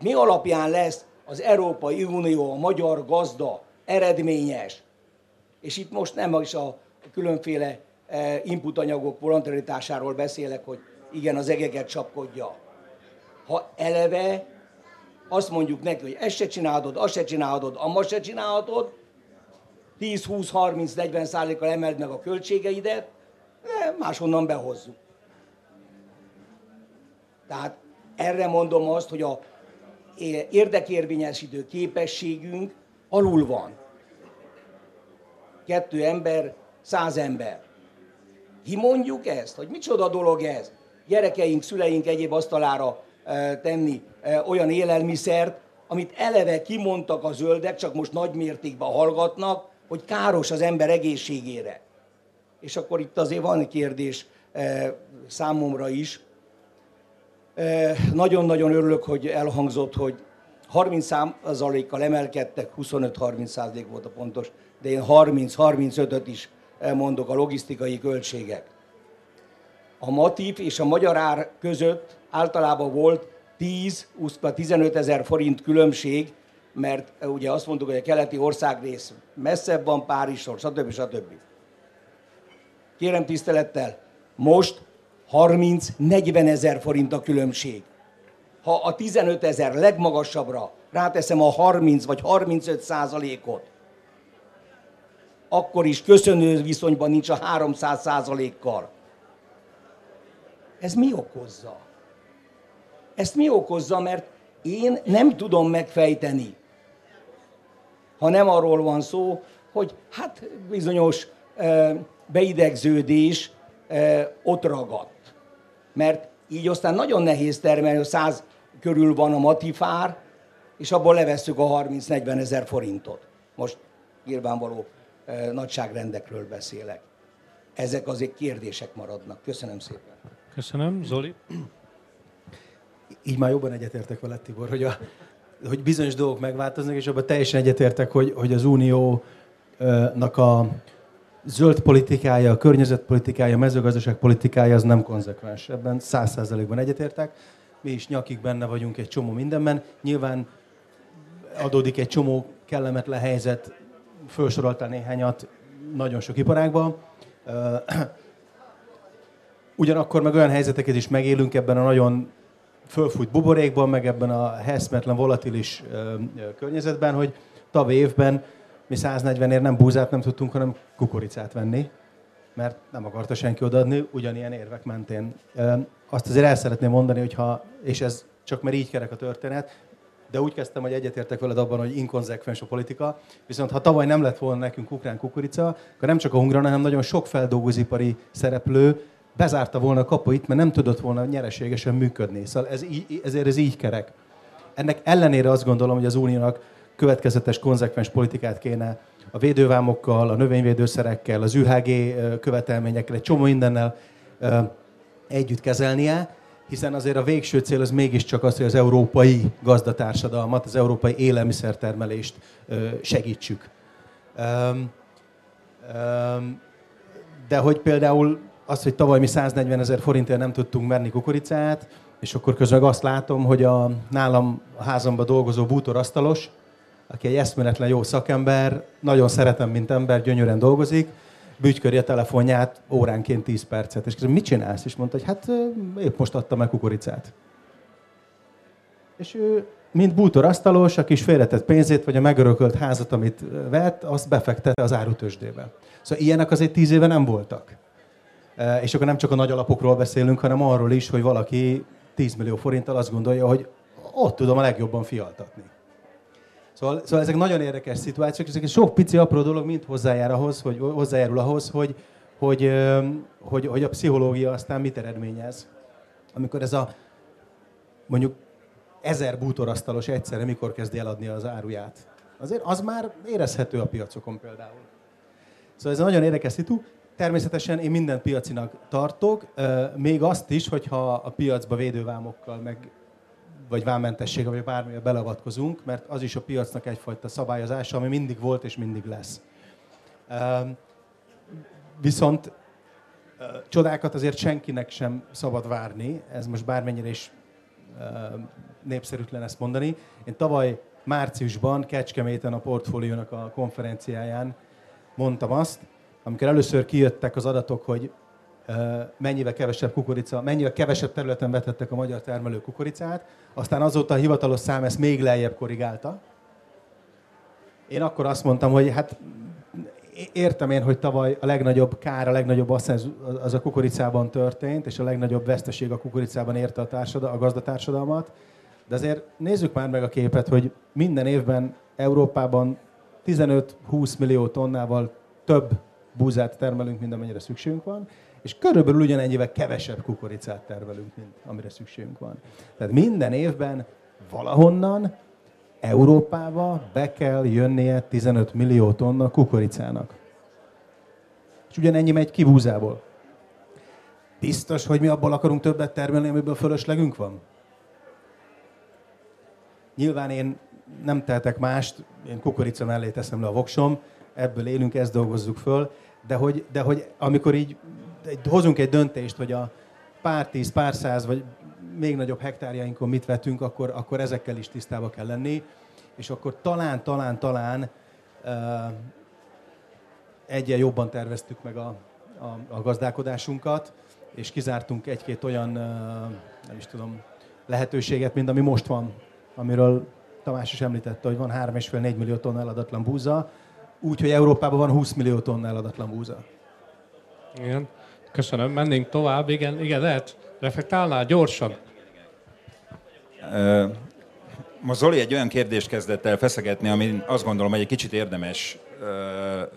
Mi alapján lesz az Európai Unió, a magyar gazda eredményes? És itt most nem is a különféle Eh, inputanyagok volontaritásáról beszélek, hogy igen, az egeket csapkodja. Ha eleve azt mondjuk neki, hogy ezt se csinálod, azt se csinálod, ammas se csinálhatod, 10-20-30-40 százalékkal emeld meg a költségeidet, de máshonnan behozzuk. Tehát erre mondom azt, hogy a érdekérvényesítő képességünk alul van. Kettő ember, száz ember. Kimondjuk ezt, hogy micsoda dolog ez? Gyerekeink, szüleink egyéb asztalára tenni olyan élelmiszert, amit eleve kimondtak a zöldek, csak most nagy mértékben hallgatnak, hogy káros az ember egészségére. És akkor itt azért van kérdés számomra is. Nagyon-nagyon örülök, hogy elhangzott, hogy 30%-kal emelkedtek, 25-30% volt a pontos, de én 30-35-öt is mondok a logisztikai költségek. A MATIF és a magyar ár között általában volt 10-15 ezer forint különbség, mert ugye azt mondtuk, hogy a keleti országrész messzebb van Párizsról, stb. stb. Kérem tisztelettel, most 30-40 ezer forint a különbség. Ha a 15 ezer legmagasabbra ráteszem a 30 vagy 35 százalékot, akkor is köszönő viszonyban nincs a 300 százalékkal. Ez mi okozza? Ezt mi okozza, mert Én nem tudom megfejteni, ha nem arról van szó, hogy hát bizonyos beidegződés ott ragadt. Mert így aztán nagyon nehéz termelni, hogy 100 körül van a matifár, és abból levesszük a 30-40 ezer forintot. Most nyilvánvaló e, nagyságrendekről beszélek. Ezek azért kérdések maradnak. Köszönöm szépen. Köszönöm. Zoli? Így már jobban egyetértek vele, Tibor, hogy, a, hogy bizonyos dolgok megváltoznak, és abban teljesen egyetértek, hogy, hogy az uniónak a zöld politikája, a környezetpolitikája, a mezőgazdaság politikája az nem konzekvens. Ebben száz százalékban egyetértek. Mi is nyakig benne vagyunk egy csomó mindenben. Nyilván adódik egy csomó kellemetlen helyzet, felsoroltál néhányat nagyon sok iparágban. Ugyanakkor meg olyan helyzeteket is megélünk ebben a nagyon fölfújt buborékban, meg ebben a heszmetlen, volatilis környezetben, hogy tavaly évben mi 140 ért nem búzát nem tudtunk, hanem kukoricát venni, mert nem akarta senki odaadni, ugyanilyen érvek mentén. Azt azért el szeretném mondani, hogyha, és ez csak mert így kerek a történet, de úgy kezdtem, hogy egyetértek veled abban, hogy inkonzekvens a politika. Viszont ha tavaly nem lett volna nekünk ukrán kukorica, akkor nem csak a hungra, hanem nagyon sok feldolgozipari szereplő bezárta volna a kapuit, mert nem tudott volna nyereségesen működni. Szóval ez ezért ez így kerek. Ennek ellenére azt gondolom, hogy az uniónak következetes, konzekvens politikát kéne a védővámokkal, a növényvédőszerekkel, az UHG követelményekkel, egy csomó mindennel együtt kezelnie, hiszen azért a végső cél az mégiscsak az, hogy az európai gazdatársadalmat, az európai élelmiszertermelést segítsük. De hogy például az, hogy tavaly mi 140 ezer forintért nem tudtunk merni kukoricát, és akkor közben azt látom, hogy a nálam a házamban dolgozó bútorasztalos, aki egy eszméletlen jó szakember, nagyon szeretem, mint ember, gyönyörűen dolgozik, bütyköri a telefonját óránként 10 percet. És kérdezem, mit csinálsz? És mondta, hogy hát épp most adtam meg kukoricát. És ő, mint bútorasztalos, a kis félretett pénzét, vagy a megörökölt házat, amit vett, azt befektette az árutősdébe. Szóval ilyenek azért tíz éve nem voltak. És akkor nem csak a nagy alapokról beszélünk, hanem arról is, hogy valaki 10 millió forinttal azt gondolja, hogy ott tudom a legjobban fialtatni. Szóval, szóval ezek nagyon érdekes szituációk, és ezek sok pici apró dolog mind hozzájár ahhoz, hogy, hozzájárul ahhoz, hogy, hogy, hogy, hogy a pszichológia aztán mit eredményez. Amikor ez a mondjuk ezer bútorasztalos egyszerre mikor kezdi eladni az áruját. Azért az már érezhető a piacokon például. Szóval ez egy nagyon érdekes szitu. Természetesen én minden piacinak tartok, még azt is, hogyha a piacba védővámokkal, meg vagy vámmentessége, vagy bármilyen beleavatkozunk, mert az is a piacnak egyfajta szabályozása, ami mindig volt és mindig lesz. Viszont csodákat azért senkinek sem szabad várni, ez most bármennyire is népszerűtlen ezt mondani. Én tavaly márciusban Kecskeméten a portfóliónak a konferenciáján mondtam azt, amikor először kijöttek az adatok, hogy mennyivel kevesebb kukorica, mennyivel kevesebb területen vetettek a magyar termelő kukoricát, aztán azóta a hivatalos szám ezt még lejjebb korrigálta. Én akkor azt mondtam, hogy hát értem én, hogy tavaly a legnagyobb kár, a legnagyobb asszáz az a kukoricában történt, és a legnagyobb veszteség a kukoricában érte a, társadal, a gazdatársadalmat, de azért nézzük már meg a képet, hogy minden évben Európában 15-20 millió tonnával több búzát termelünk, mint amennyire szükségünk van, és körülbelül ugyanennyivel kevesebb kukoricát tervelünk, mint amire szükségünk van. Tehát minden évben valahonnan Európába be kell jönnie 15 millió tonna kukoricának. És ugyanennyi megy ki búzából. Biztos, hogy mi abból akarunk többet termelni, amiből fölöslegünk van? Nyilván én nem tehetek mást, én kukorica mellé teszem le a voksom, ebből élünk, ezt dolgozzuk föl, de hogy, de hogy amikor így hozunk egy döntést, hogy a pár tíz, pár száz, vagy még nagyobb hektárjainkon mit vetünk, akkor, akkor ezekkel is tisztába kell lenni, és akkor talán, talán, talán uh, egyen jobban terveztük meg a, a, a gazdálkodásunkat, és kizártunk egy-két olyan, uh, nem is tudom, lehetőséget, mint ami most van, amiről Tamás is említette, hogy van 3,5-4 millió tonna eladatlan búza, úgyhogy Európában van 20 millió tonna eladatlan búza. Igen. Köszönöm, mennénk tovább. Igen, igen lehet. Reflektálnál gyorsan? Most Zoli egy olyan kérdést kezdett el feszegetni, ami azt gondolom, hogy egy kicsit érdemes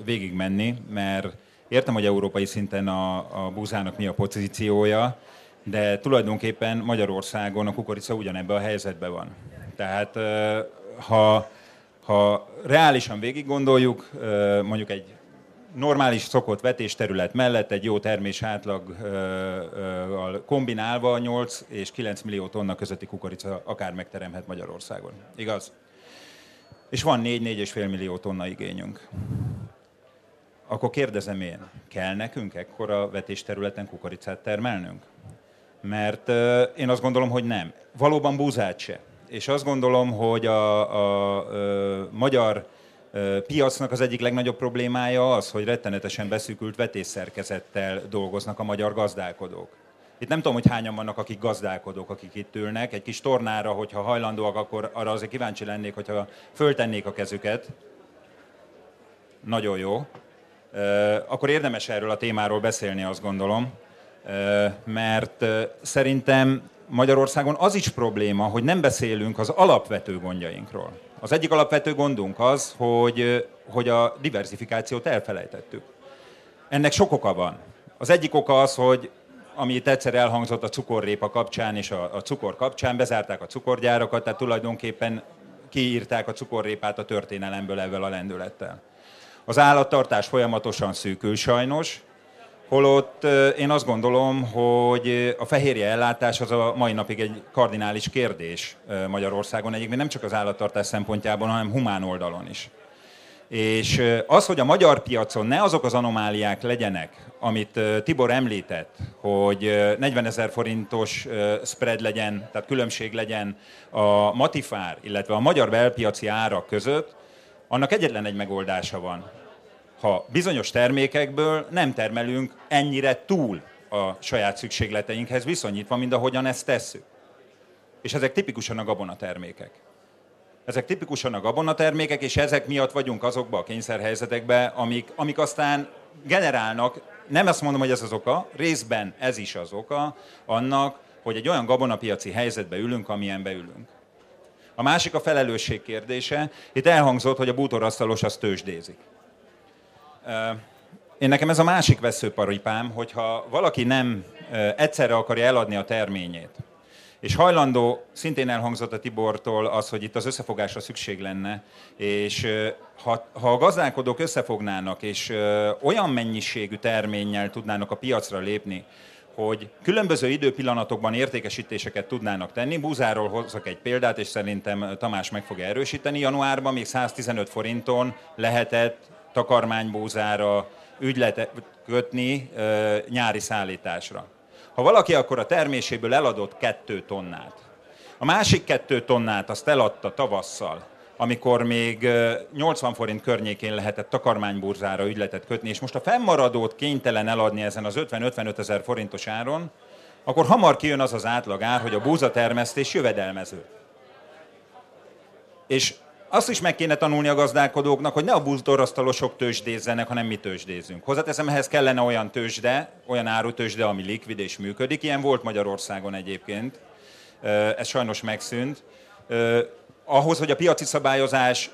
végigmenni, mert értem, hogy európai szinten a, a búzának mi a pozíciója, de tulajdonképpen Magyarországon a kukorica ugyanebben a helyzetben van. Tehát ha, ha reálisan végig gondoljuk, mondjuk egy normális szokott vetésterület mellett egy jó termés átlaggal kombinálva 8 és 9 millió tonna közötti kukorica akár megteremhet Magyarországon. Igaz? És van 4-4,5 millió tonna igényünk. Akkor kérdezem én, kell nekünk ekkora vetésterületen kukoricát termelnünk? Mert én azt gondolom, hogy nem. Valóban búzát se. És azt gondolom, hogy a, a, a magyar piacnak az egyik legnagyobb problémája az, hogy rettenetesen beszűkült vetésszerkezettel dolgoznak a magyar gazdálkodók. Itt nem tudom, hogy hányan vannak, akik gazdálkodók, akik itt ülnek. Egy kis tornára, hogyha hajlandóak, akkor arra azért kíváncsi lennék, hogyha föltennék a kezüket. Nagyon jó. Akkor érdemes erről a témáról beszélni, azt gondolom. Mert szerintem Magyarországon az is probléma, hogy nem beszélünk az alapvető gondjainkról. Az egyik alapvető gondunk az, hogy, hogy a diversifikációt elfelejtettük. Ennek sok oka van. Az egyik oka az, hogy ami itt egyszer elhangzott a cukorrépa kapcsán és a, a cukor kapcsán, bezárták a cukorgyárakat, tehát tulajdonképpen kiírták a cukorrépát a történelemből ezzel a lendülettel. Az állattartás folyamatosan szűkül sajnos, Holott én azt gondolom, hogy a fehérje ellátás az a mai napig egy kardinális kérdés Magyarországon, egyébként nem csak az állattartás szempontjából, hanem humán oldalon is. És az, hogy a magyar piacon ne azok az anomáliák legyenek, amit Tibor említett, hogy 40 ezer forintos spread legyen, tehát különbség legyen a matifár, illetve a magyar belpiaci árak között, annak egyetlen egy megoldása van ha bizonyos termékekből nem termelünk ennyire túl a saját szükségleteinkhez viszonyítva, mint ahogyan ezt tesszük. És ezek tipikusan a gabonatermékek. Ezek tipikusan a gabonatermékek, és ezek miatt vagyunk azokba a kényszerhelyzetekbe, amik, amik aztán generálnak, nem azt mondom, hogy ez az oka, részben ez is az oka annak, hogy egy olyan gabonapiaci helyzetbe ülünk, amilyenbe ülünk. A másik a felelősség kérdése. Itt elhangzott, hogy a bútorasztalos az tőzsdézik. Én nekem ez a másik veszőparipám, hogyha valaki nem egyszerre akarja eladni a terményét, és hajlandó, szintén elhangzott a Tibortól az, hogy itt az összefogásra szükség lenne, és ha, ha a gazdálkodók összefognának, és olyan mennyiségű terménnyel tudnának a piacra lépni, hogy különböző időpillanatokban értékesítéseket tudnának tenni. Búzáról hozok egy példát, és szerintem Tamás meg fogja erősíteni. Januárban még 115 forinton lehetett takarmánybúzára ügyletet kötni nyári szállításra. Ha valaki akkor a terméséből eladott kettő tonnát, a másik kettő tonnát azt eladta tavasszal, amikor még 80 forint környékén lehetett takarmánybúzára ügyletet kötni, és most a fennmaradót kénytelen eladni ezen az 50-55 ezer forintos áron, akkor hamar kijön az az átlagár, hogy a búzatermesztés jövedelmező. És azt is meg kéne tanulni a gazdálkodóknak, hogy ne a búzdorasztalosok tőzsdézzenek, hanem mi tőzsdézünk. Hozzáteszem, ehhez kellene olyan tőzsde, olyan árutőzsde, ami likvid és működik. Ilyen volt Magyarországon egyébként. Ez sajnos megszűnt. Ahhoz, hogy a piaci szabályozás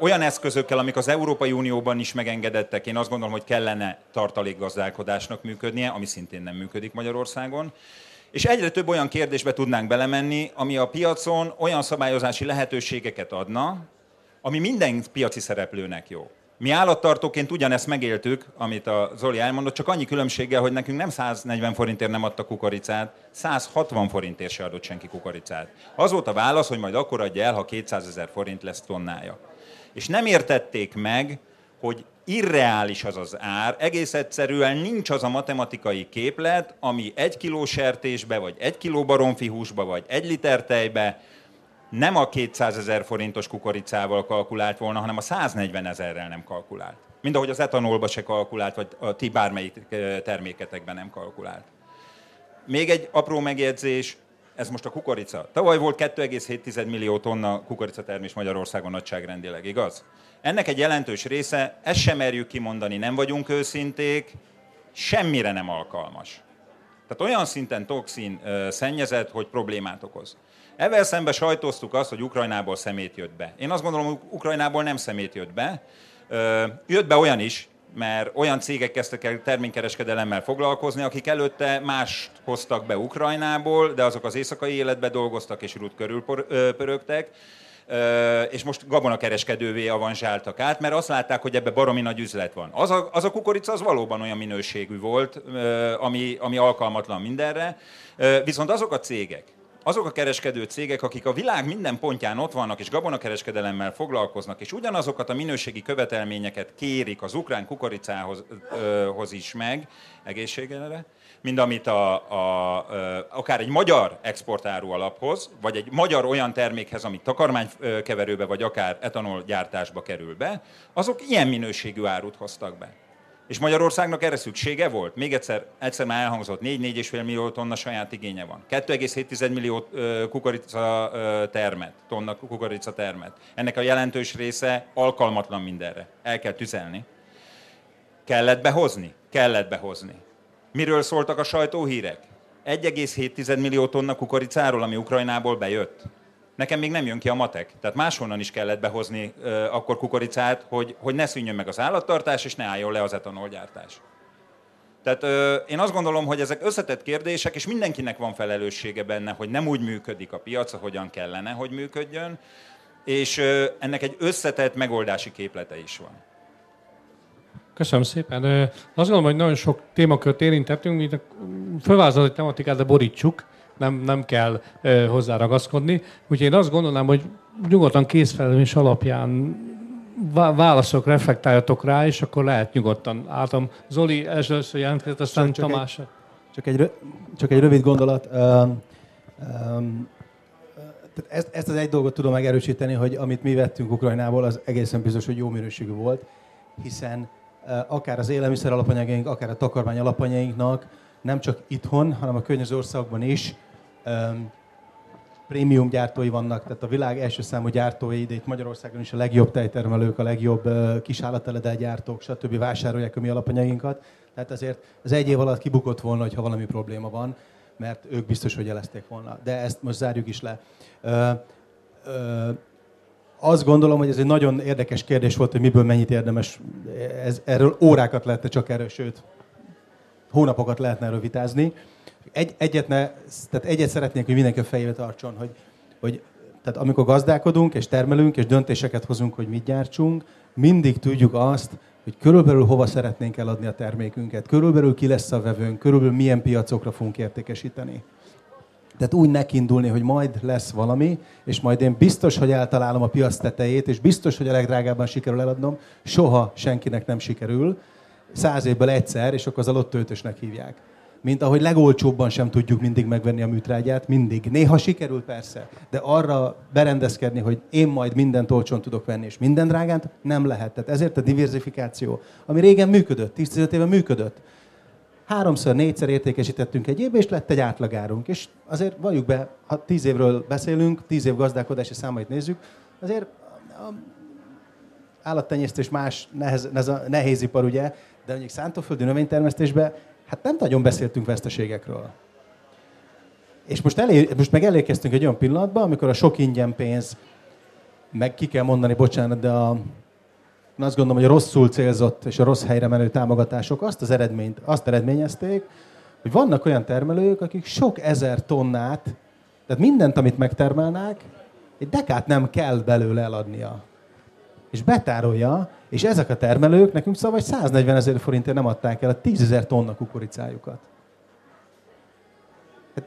olyan eszközökkel, amik az Európai Unióban is megengedettek, én azt gondolom, hogy kellene tartalékgazdálkodásnak működnie, ami szintén nem működik Magyarországon. És egyre több olyan kérdésbe tudnánk belemenni, ami a piacon olyan szabályozási lehetőségeket adna, ami minden piaci szereplőnek jó. Mi állattartóként ugyanezt megéltük, amit a Zoli elmondott, csak annyi különbséggel, hogy nekünk nem 140 forintért nem adta kukoricát, 160 forintért se adott senki kukoricát. Az volt a válasz, hogy majd akkor adja el, ha 200 ezer forint lesz tonnája. És nem értették meg, hogy irreális az az ár, egész egyszerűen nincs az a matematikai képlet, ami egy kiló sertésbe, vagy egy kiló baromfi húsba, vagy egy liter tejbe nem a 200 ezer forintos kukoricával kalkulált volna, hanem a 140 ezerrel nem kalkulált. Mind ahogy az etanolba se kalkulált, vagy a ti bármelyik terméketekben nem kalkulált. Még egy apró megjegyzés, ez most a kukorica. Tavaly volt 2,7 millió tonna kukoricatermés Magyarországon nagyságrendileg, igaz? Ennek egy jelentős része, ezt sem merjük kimondani, nem vagyunk őszinték, semmire nem alkalmas. Tehát olyan szinten toxin szennyezett, hogy problémát okoz. Ezzel szemben sajtóztuk azt, hogy Ukrajnából szemét jött be. Én azt gondolom, hogy Ukrajnából nem szemét jött be. Jött be olyan is, mert olyan cégek kezdtek el terménykereskedelemmel foglalkozni, akik előtte mást hoztak be Ukrajnából, de azok az éjszakai életbe dolgoztak és rút körül pörögtek, és most gabonakereskedővé avanzsáltak át, mert azt látták, hogy ebbe baromi nagy üzlet van. Az a, az a kukorica az valóban olyan minőségű volt, ami, ami alkalmatlan mindenre, viszont azok a cégek, azok a kereskedő cégek, akik a világ minden pontján ott vannak, és gabonakereskedelemmel foglalkoznak, és ugyanazokat a minőségi követelményeket kérik az ukrán kukoricához hoz is meg, egészségére, mint amit a, a, akár egy magyar exportáru alaphoz, vagy egy magyar olyan termékhez, amit takarmánykeverőbe, vagy akár etanol gyártásba kerül be, azok ilyen minőségű árut hoztak be. És Magyarországnak erre szüksége volt? Még egyszer, egyszer már elhangzott, 4-4,5 millió tonna saját igénye van. 2,7 millió kukorica termet, tonna kukorica termet. Ennek a jelentős része alkalmatlan mindenre. El kell tüzelni. Kellett behozni? Kellett behozni. Miről szóltak a sajtóhírek? 1,7 millió tonna kukoricáról, ami Ukrajnából bejött. Nekem még nem jön ki a matek. Tehát máshonnan is kellett behozni uh, akkor kukoricát, hogy, hogy ne szűnjön meg az állattartás, és ne álljon le az etanolgyártás. Tehát uh, én azt gondolom, hogy ezek összetett kérdések, és mindenkinek van felelőssége benne, hogy nem úgy működik a piac, ahogyan kellene, hogy működjön, és uh, ennek egy összetett megoldási képlete is van. Köszönöm szépen. Azt gondolom, hogy nagyon sok témakört érintettünk, mint a fölvázolt tematikát, de borítsuk, nem, nem kell hozzá ragaszkodni. Úgyhogy én azt gondolnám, hogy nyugodtan készfelelés alapján válaszok, reflektáljatok rá, és akkor lehet nyugodtan. Átom, Zoli először jelentkezett, aztán csak Tamás. Egy, csak, egy, csak egy rövid gondolat. Um, um, ezt, ezt az egy dolgot tudom megerősíteni, hogy amit mi vettünk Ukrajnából, az egészen biztos, hogy jó minőségű volt, hiszen akár az élelmiszer alapanyagaink, akár a takarmány alapanyainknak nem csak itthon, hanem a környező országban is um, prémium gyártói vannak, tehát a világ első számú gyártói, de itt Magyarországon is a legjobb tejtermelők, a legjobb uh, gyártók, stb. vásárolják a mi alapanyainkat. Tehát azért az egy év alatt kibukott volna, ha valami probléma van, mert ők biztos, hogy jelezték volna. De ezt most zárjuk is le. Uh, uh, azt gondolom, hogy ez egy nagyon érdekes kérdés volt, hogy miből mennyit érdemes. Ez, erről órákat lehetne csak erről, sőt, hónapokat lehetne erről vitázni. Egy, egyet, ne, tehát egyet szeretnék, hogy mindenki a fejébe tartson, hogy, hogy tehát amikor gazdálkodunk és termelünk és döntéseket hozunk, hogy mit gyártsunk, mindig tudjuk azt, hogy körülbelül hova szeretnénk eladni a termékünket, körülbelül ki lesz a vevőnk, körülbelül milyen piacokra fogunk értékesíteni. Tehát úgy nekindulni, hogy majd lesz valami, és majd én biztos, hogy eltalálom a piac tetejét, és biztos, hogy a legdrágábban sikerül eladnom, soha senkinek nem sikerül, száz évből egyszer, és akkor az a ötösnek hívják. Mint ahogy legolcsóbban sem tudjuk mindig megvenni a műtrágyát, mindig. Néha sikerül persze, de arra berendezkedni, hogy én majd mindent olcsón tudok venni, és minden drágán, nem lehet. Tehát ezért a diversifikáció, ami régen működött, 10-15 éve működött, háromszor, négyszer értékesítettünk egy évbe, és lett egy átlagárunk. És azért valljuk be, ha tíz évről beszélünk, tíz év gazdálkodási számait nézzük, azért a állattenyésztés más nehez, nehéz ipar, ugye, de mondjuk szántóföldi növénytermesztésben hát nem nagyon beszéltünk veszteségekről. És most, elé, most meg elérkeztünk egy olyan pillanatba, amikor a sok ingyen pénz, meg ki kell mondani, bocsánat, de a azt gondolom, hogy rosszul célzott és a rossz helyre menő támogatások azt az eredményt, azt eredményezték, hogy vannak olyan termelők, akik sok ezer tonnát, tehát mindent, amit megtermelnák, egy dekát nem kell belőle eladnia. És betárolja, és ezek a termelők nekünk szóval 140 ezer forintért nem adták el a 10 ezer tonna kukoricájukat. Hát,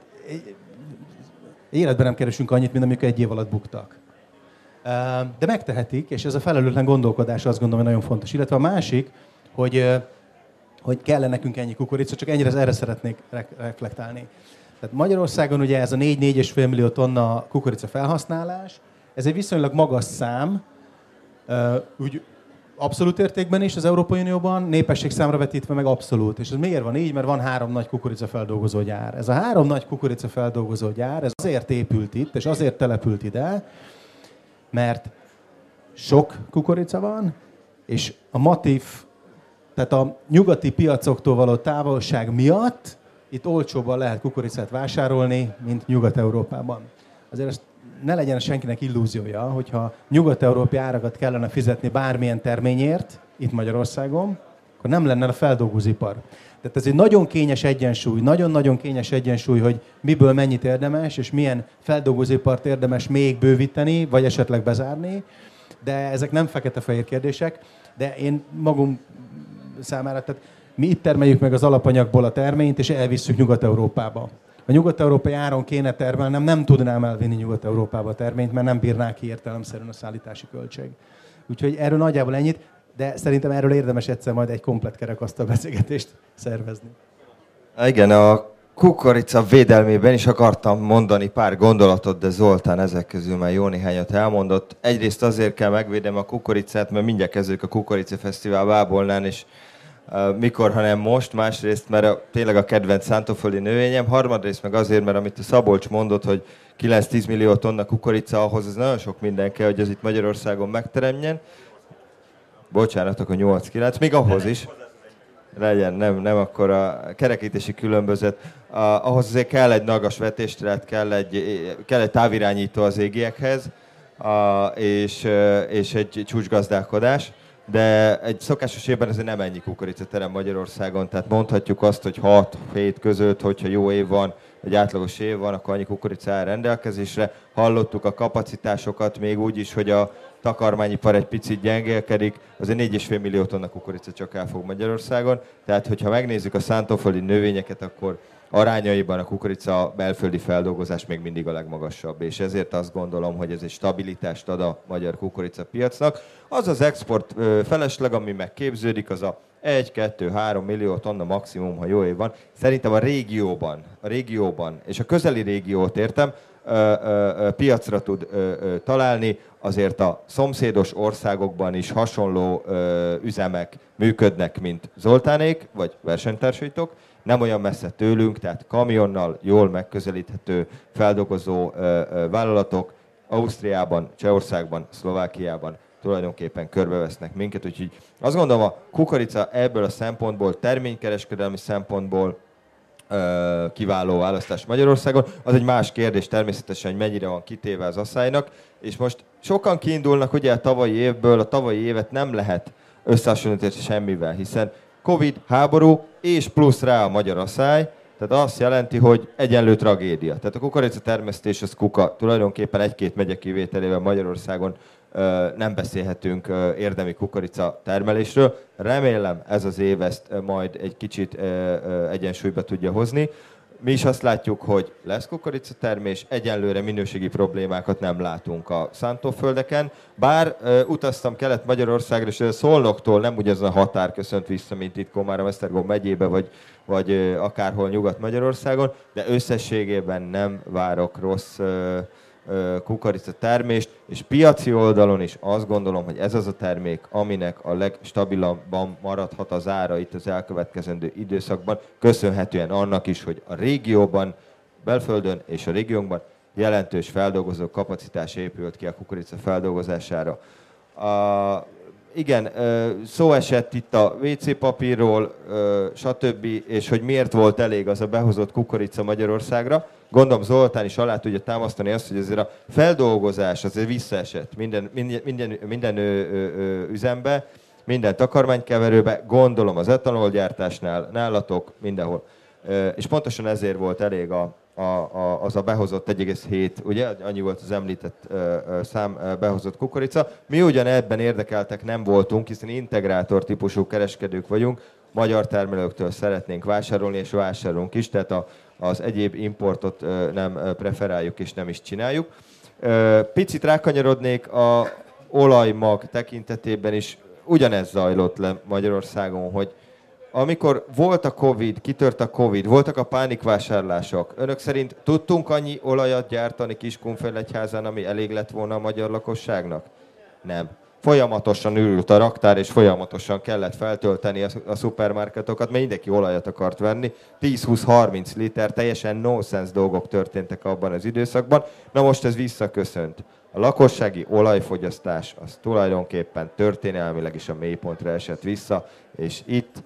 életben nem keresünk annyit, mint amikor egy év alatt buktak. De megtehetik, és ez a felelőtlen gondolkodás azt gondolom, hogy nagyon fontos. Illetve a másik, hogy, hogy kellene nekünk ennyi kukorica, csak ennyire erre szeretnék reflektálni. Tehát Magyarországon ugye ez a 4-4,5 millió tonna kukorica felhasználás, ez egy viszonylag magas szám, úgy abszolút értékben is az Európai Unióban, népesség számra vetítve meg abszolút. És ez miért van így? Mert van három nagy kukoricafeldolgozó gyár. Ez a három nagy kukoricafeldolgozó gyár, ez azért épült itt, és azért települt ide, mert sok kukorica van, és a matív, tehát a nyugati piacoktól való távolság miatt itt olcsóbban lehet kukoricát vásárolni, mint Nyugat-Európában. Azért ezt ne legyen senkinek illúziója, hogyha nyugat-európai árakat kellene fizetni bármilyen terményért itt Magyarországon, akkor nem lenne a feldolgozóipar. Tehát ez egy nagyon kényes egyensúly, nagyon-nagyon kényes egyensúly, hogy miből mennyit érdemes, és milyen feldolgozóipart érdemes még bővíteni, vagy esetleg bezárni. De ezek nem fekete-fehér kérdések, de én magunk számára, tehát mi itt termeljük meg az alapanyagból a terményt, és elvisszük Nyugat-Európába. A nyugat-európai áron kéne termelnem, nem tudnám elvinni Nyugat-Európába a terményt, mert nem bírnák ki értelemszerűen a szállítási költség. Úgyhogy erről nagyjából ennyit, de szerintem erről érdemes egyszer majd egy komplet kerekasztal beszélgetést szervezni. Igen, a kukorica védelmében is akartam mondani pár gondolatot, de Zoltán ezek közül már jó néhányat elmondott. Egyrészt azért kell megvédeni a kukoricát, mert mindjárt kezdődik a Kukorica Fesztivál Bábolnán, és mikor, hanem most, másrészt, mert a, tényleg a kedvenc szántóföldi növényem, harmadrészt meg azért, mert amit a Szabolcs mondott, hogy 9-10 millió tonna kukorica, ahhoz ez nagyon sok minden kell, hogy ez itt Magyarországon megteremjen. Bocsánat, akkor 8-9, még ahhoz is. Legyen, nem, nem akkor a kerekítési különbözet. A, ahhoz azért kell egy nagas vetésteret, kell egy, kell egy távirányító az égiekhez, a, és, és egy csúcsgazdálkodás de egy szokásos évben ez nem ennyi kukoricaterem Magyarországon, tehát mondhatjuk azt, hogy 6-7 között, hogyha jó év van, egy átlagos év van, akkor annyi kukorica áll rendelkezésre. Hallottuk a kapacitásokat még úgy is, hogy a takarmányipar egy picit gyengélkedik, azért 4,5 millió tonna kukorica csak elfog Magyarországon. Tehát, hogyha megnézzük a szántóföldi növényeket, akkor arányaiban a kukorica belföldi feldolgozás még mindig a legmagasabb, és ezért azt gondolom, hogy ez egy stabilitást ad a magyar kukorica piacnak. Az az export felesleg, ami megképződik, az a 1-2-3 millió tonna maximum, ha jó év van. Szerintem a régióban, a régióban, és a közeli régiót értem, piacra tud találni, azért a szomszédos országokban is hasonló üzemek működnek, mint Zoltánék, vagy versenytársaitok, nem olyan messze tőlünk, tehát kamionnal jól megközelíthető feldolgozó vállalatok Ausztriában, Csehországban, Szlovákiában tulajdonképpen körbevesznek minket, úgyhogy azt gondolom a kukorica ebből a szempontból, terménykereskedelmi szempontból kiváló választás Magyarországon. Az egy más kérdés természetesen, hogy mennyire van kitéve az asszálynak, és most sokan kiindulnak ugye a tavalyi évből, a tavalyi évet nem lehet összehasonlítani semmivel, hiszen Covid, háború, és plusz rá a magyar asszály, tehát azt jelenti, hogy egyenlő tragédia. Tehát a kukorica termesztés az kuka. Tulajdonképpen egy-két megye kivételével Magyarországon nem beszélhetünk érdemi kukorica termelésről. Remélem ez az év ezt majd egy kicsit egyensúlyba tudja hozni. Mi is azt látjuk, hogy lesz kukoricatermés, egyenlőre minőségi problémákat nem látunk a szántóföldeken. Bár uh, utaztam Kelet-Magyarországra, és Szolnoktól nem ugyanaz a határ köszönt vissza, mint itt Komárom, Esztergom megyébe, vagy, vagy uh, akárhol Nyugat-Magyarországon, de összességében nem várok rossz uh, kukorica termést, és piaci oldalon is azt gondolom, hogy ez az a termék, aminek a legstabilabban maradhat az ára itt az elkövetkezendő időszakban, köszönhetően annak is, hogy a régióban, belföldön és a régiónkban jelentős feldolgozó kapacitás épült ki a kukorica feldolgozására. A, igen, szó esett itt a WC papírról, stb., és hogy miért volt elég az a behozott kukorica Magyarországra. Gondolom Zoltán is alá tudja támasztani azt, hogy azért a feldolgozás azért visszaesett minden, minden, minden, minden ö, ö, üzembe, minden takarmánykeverőbe, gondolom az etanolgyártásnál, nálatok, mindenhol. És pontosan ezért volt elég a, a, a, az a behozott 1,7, ugye annyi volt az említett ö, ö, szám ö, behozott kukorica. Mi ugyan ebben érdekeltek nem voltunk, hiszen integrátor típusú kereskedők vagyunk, magyar termelőktől szeretnénk vásárolni, és vásárolunk is, tehát a, az egyéb importot ö, nem preferáljuk és nem is csináljuk. Ö, picit rákanyarodnék a olajmag tekintetében is, ugyanez zajlott le Magyarországon, hogy amikor volt a Covid, kitört a Covid, voltak a pánikvásárlások, önök szerint tudtunk annyi olajat gyártani Kiskunfélegyházán, ami elég lett volna a magyar lakosságnak? Nem. Folyamatosan ürült a raktár, és folyamatosan kellett feltölteni a, a szupermarketokat, mert mindenki olajat akart venni. 10-20-30 liter, teljesen nonsense dolgok történtek abban az időszakban. Na most ez visszaköszönt. A lakossági olajfogyasztás az tulajdonképpen történelmileg is a mélypontra esett vissza, és itt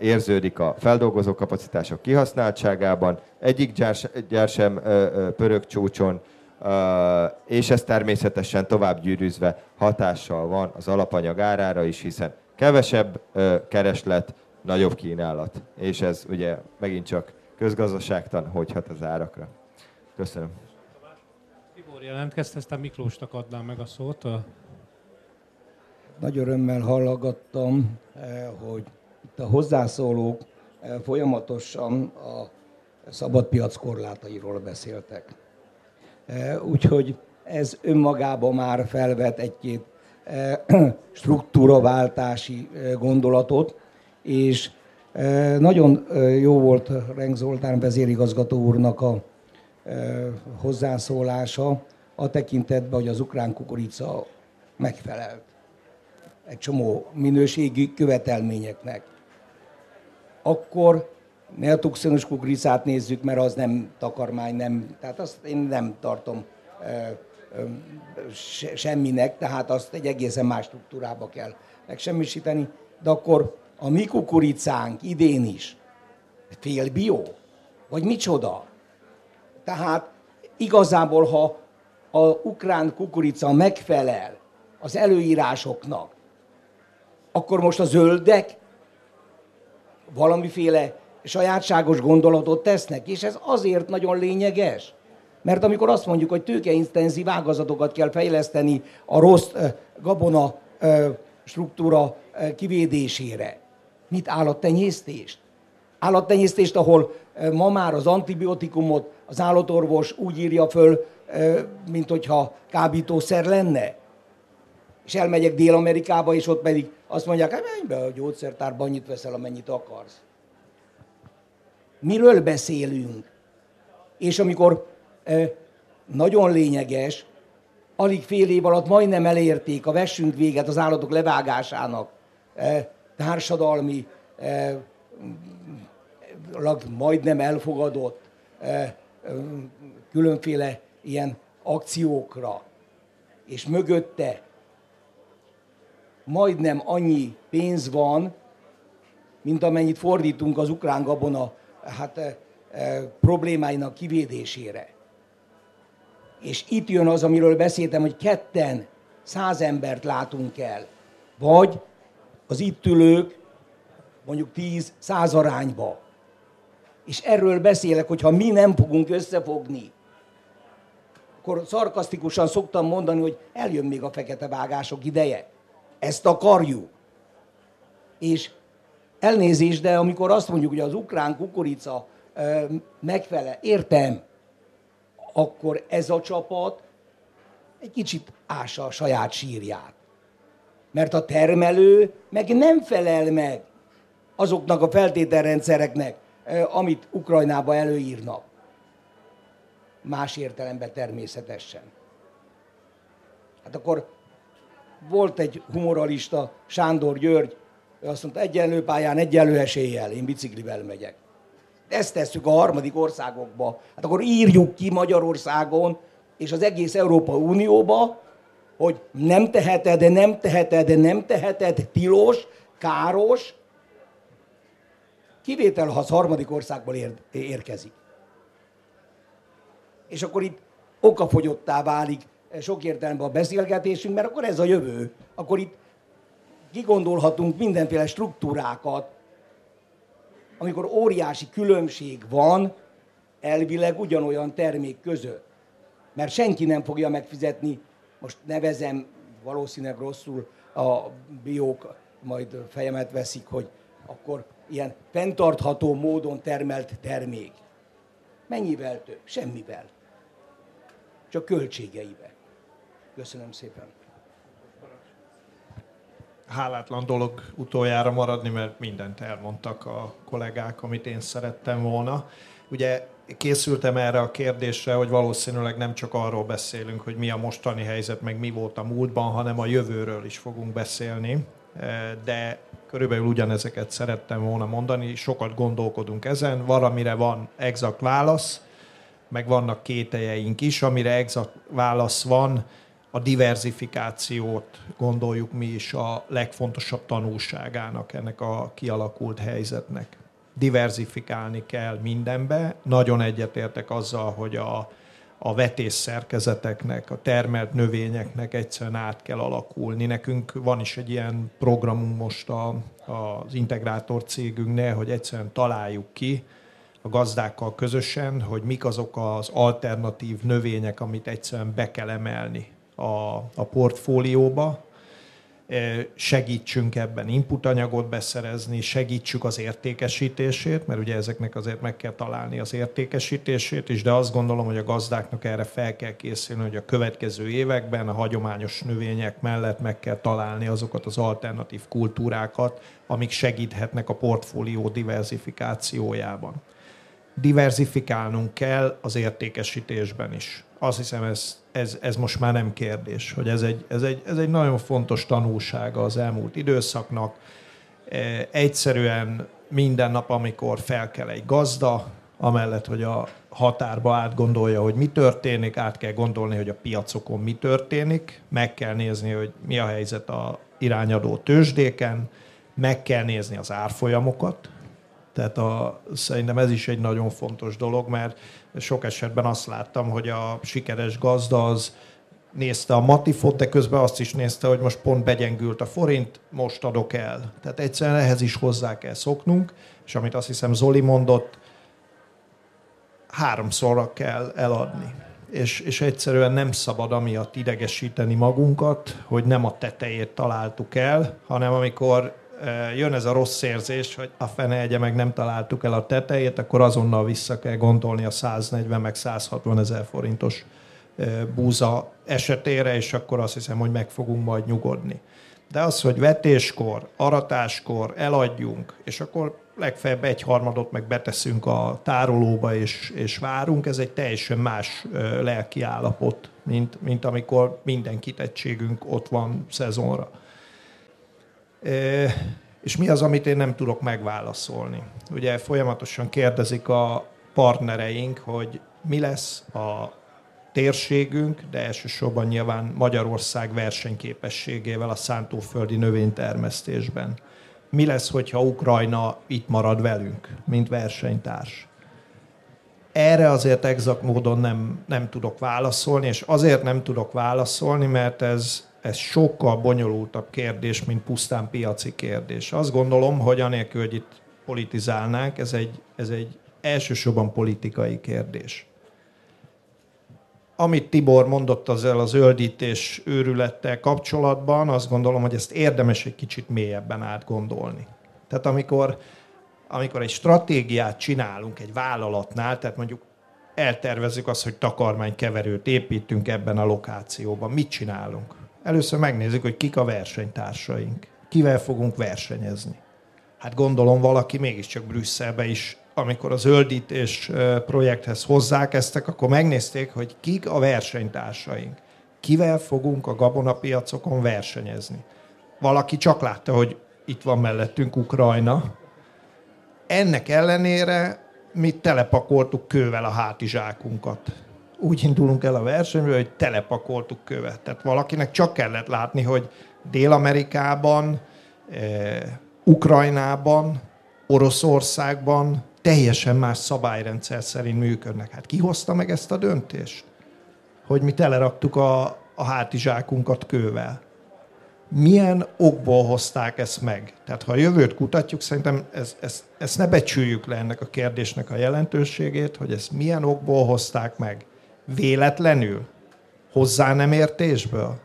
érződik a feldolgozó kapacitások kihasználtságában, egyik gyár, gyár sem pörög csúcson, és ez természetesen tovább gyűrűzve hatással van az alapanyag árára is, hiszen kevesebb kereslet, nagyobb kínálat. És ez ugye megint csak közgazdaságtan hogy hat az árakra. Köszönöm. Tibor jelentkezte, aztán Miklósnak adnám meg a szót. Nagy örömmel hallgattam, hogy itt a hozzászólók folyamatosan a szabadpiac korlátairól beszéltek. Úgyhogy ez önmagában már felvet egy-két <clears throat> struktúraváltási gondolatot, és nagyon jó volt Renk Zoltán vezérigazgató úrnak a hozzászólása a tekintetben, hogy az ukrán kukorica megfelelt egy csomó minőségi követelményeknek. Akkor ne a tuxenos kukoricát nézzük, mert az nem takarmány, nem, tehát azt én nem tartom semminek, tehát azt egy egészen más struktúrába kell megsemmisíteni, de akkor a mi kukoricánk idén is fél bio, vagy micsoda? Tehát igazából, ha a ukrán kukorica megfelel az előírásoknak, akkor most a zöldek valamiféle sajátságos gondolatot tesznek, és ez azért nagyon lényeges, mert amikor azt mondjuk, hogy tőkeintenzív ágazatokat kell fejleszteni a rossz gabona struktúra kivédésére, mit állattenyésztést? Állattenyésztést, ahol ma már az antibiotikumot az állatorvos úgy írja föl, mint hogyha kábítószer lenne. És elmegyek Dél-Amerikába, és ott pedig azt mondják, hogy menj be a gyógyszertárba, annyit veszel, amennyit akarsz. Miről beszélünk? És amikor nagyon lényeges, alig fél év alatt majdnem elérték a vessünk véget az állatok levágásának társadalmi, majdnem elfogadott különféle ilyen akciókra, és mögötte majdnem annyi pénz van, mint amennyit fordítunk az ukrán gabona hát, e, e, problémáinak kivédésére. És itt jön az, amiről beszéltem, hogy ketten száz embert látunk el. Vagy az itt ülők mondjuk tíz száz arányba. És erről beszélek, hogy ha mi nem fogunk összefogni, akkor szarkasztikusan szoktam mondani, hogy eljön még a fekete vágások ideje. Ezt akarjuk. És elnézést, de amikor azt mondjuk, hogy az ukrán kukorica megfele, értem, akkor ez a csapat egy kicsit ássa a saját sírját. Mert a termelő meg nem felel meg azoknak a feltételrendszereknek, amit Ukrajnába előírnak. Más értelemben természetesen. Hát akkor volt egy humoralista, Sándor György, ő azt mondta, egyenlő pályán, egyenlő eséllyel, én biciklivel megyek. Ezt tesszük a harmadik országokba. Hát akkor írjuk ki Magyarországon és az egész Európa Unióba, hogy nem teheted, de nem teheted, de nem teheted, tilos, káros, kivétel, ha az harmadik országból ér, érkezik. És akkor itt okafogyottá válik sok értelemben a beszélgetésünk, mert akkor ez a jövő. Akkor itt kigondolhatunk mindenféle struktúrákat, amikor óriási különbség van elvileg ugyanolyan termék között. Mert senki nem fogja megfizetni, most nevezem valószínűleg rosszul, a biók majd fejemet veszik, hogy akkor ilyen fenntartható módon termelt termék. Mennyivel több? Semmivel. Csak költségeivel. Köszönöm szépen. Hálátlan dolog utoljára maradni, mert mindent elmondtak a kollégák, amit én szerettem volna. Ugye készültem erre a kérdésre, hogy valószínűleg nem csak arról beszélünk, hogy mi a mostani helyzet, meg mi volt a múltban, hanem a jövőről is fogunk beszélni. De körülbelül ugyanezeket szerettem volna mondani, sokat gondolkodunk ezen, valamire van exakt válasz, meg vannak kételjeink is, amire exakt válasz van, a diversifikációt gondoljuk mi is a legfontosabb tanulságának ennek a kialakult helyzetnek. Diversifikálni kell mindenbe. Nagyon egyetértek azzal, hogy a, a vetés szerkezeteknek, a termelt növényeknek egyszerűen át kell alakulni. Nekünk van is egy ilyen programunk most a, az integrátor cégünknél, hogy egyszerűen találjuk ki a gazdákkal közösen, hogy mik azok az alternatív növények, amit egyszerűen be kell emelni a, a portfólióba, segítsünk ebben inputanyagot beszerezni, segítsük az értékesítését, mert ugye ezeknek azért meg kell találni az értékesítését is, de azt gondolom, hogy a gazdáknak erre fel kell készülni, hogy a következő években a hagyományos növények mellett meg kell találni azokat az alternatív kultúrákat, amik segíthetnek a portfólió diversifikációjában. Diversifikálnunk kell az értékesítésben is azt hiszem ez, ez, ez most már nem kérdés, hogy ez egy, ez, egy, ez egy nagyon fontos tanulsága az elmúlt időszaknak. E, egyszerűen minden nap, amikor fel kell egy gazda, amellett, hogy a határba átgondolja, hogy mi történik, át kell gondolni, hogy a piacokon mi történik, meg kell nézni, hogy mi a helyzet a irányadó tőzsdéken, meg kell nézni az árfolyamokat, tehát a, szerintem ez is egy nagyon fontos dolog, mert sok esetben azt láttam, hogy a sikeres gazda az nézte a matifot, de közben azt is nézte, hogy most pont begyengült a forint, most adok el. Tehát egyszerűen ehhez is hozzá kell szoknunk, és amit azt hiszem Zoli mondott, háromszorra kell eladni. És, és egyszerűen nem szabad amiatt idegesíteni magunkat, hogy nem a tetejét találtuk el, hanem amikor jön ez a rossz érzés, hogy a fene egye meg nem találtuk el a tetejét, akkor azonnal vissza kell gondolni a 140 meg 160 ezer forintos búza esetére, és akkor azt hiszem, hogy meg fogunk majd nyugodni. De az, hogy vetéskor, aratáskor eladjunk, és akkor legfeljebb egy harmadot meg beteszünk a tárolóba, és, és várunk, ez egy teljesen más lelki állapot, mint, mint amikor minden kitettségünk ott van szezonra. És mi az, amit én nem tudok megválaszolni? Ugye folyamatosan kérdezik a partnereink, hogy mi lesz a térségünk, de elsősorban nyilván Magyarország versenyképességével a szántóföldi növénytermesztésben. Mi lesz, hogyha Ukrajna itt marad velünk, mint versenytárs? Erre azért exakt módon nem, nem tudok válaszolni, és azért nem tudok válaszolni, mert ez ez sokkal bonyolultabb kérdés, mint pusztán piaci kérdés. Azt gondolom, hogy anélkül, hogy itt politizálnánk, ez egy, ez egy elsősorban politikai kérdés. Amit Tibor mondott ezzel a zöldítés őrülettel kapcsolatban, azt gondolom, hogy ezt érdemes egy kicsit mélyebben átgondolni. Tehát amikor, amikor egy stratégiát csinálunk egy vállalatnál, tehát mondjuk eltervezzük azt, hogy takarmánykeverőt építünk ebben a lokációban, mit csinálunk? Először megnézzük, hogy kik a versenytársaink. Kivel fogunk versenyezni. Hát gondolom valaki mégiscsak Brüsszelbe is, amikor a zöldítés projekthez hozzákezdtek, akkor megnézték, hogy kik a versenytársaink. Kivel fogunk a gabonapiacokon versenyezni. Valaki csak látta, hogy itt van mellettünk Ukrajna. Ennek ellenére mi telepakoltuk kővel a hátizsákunkat úgy indulunk el a versenyről, hogy telepakoltuk követ. Tehát valakinek csak kellett látni, hogy Dél-Amerikában, eh, Ukrajnában, Oroszországban teljesen más szabályrendszer szerint működnek. Hát ki hozta meg ezt a döntést? Hogy mi teleraktuk a, a hátizsákunkat kővel. Milyen okból hozták ezt meg? Tehát ha a jövőt kutatjuk, szerintem ez, ez, ezt ne becsüljük le ennek a kérdésnek a jelentőségét, hogy ezt milyen okból hozták meg Véletlenül? Hozzá nem értésből?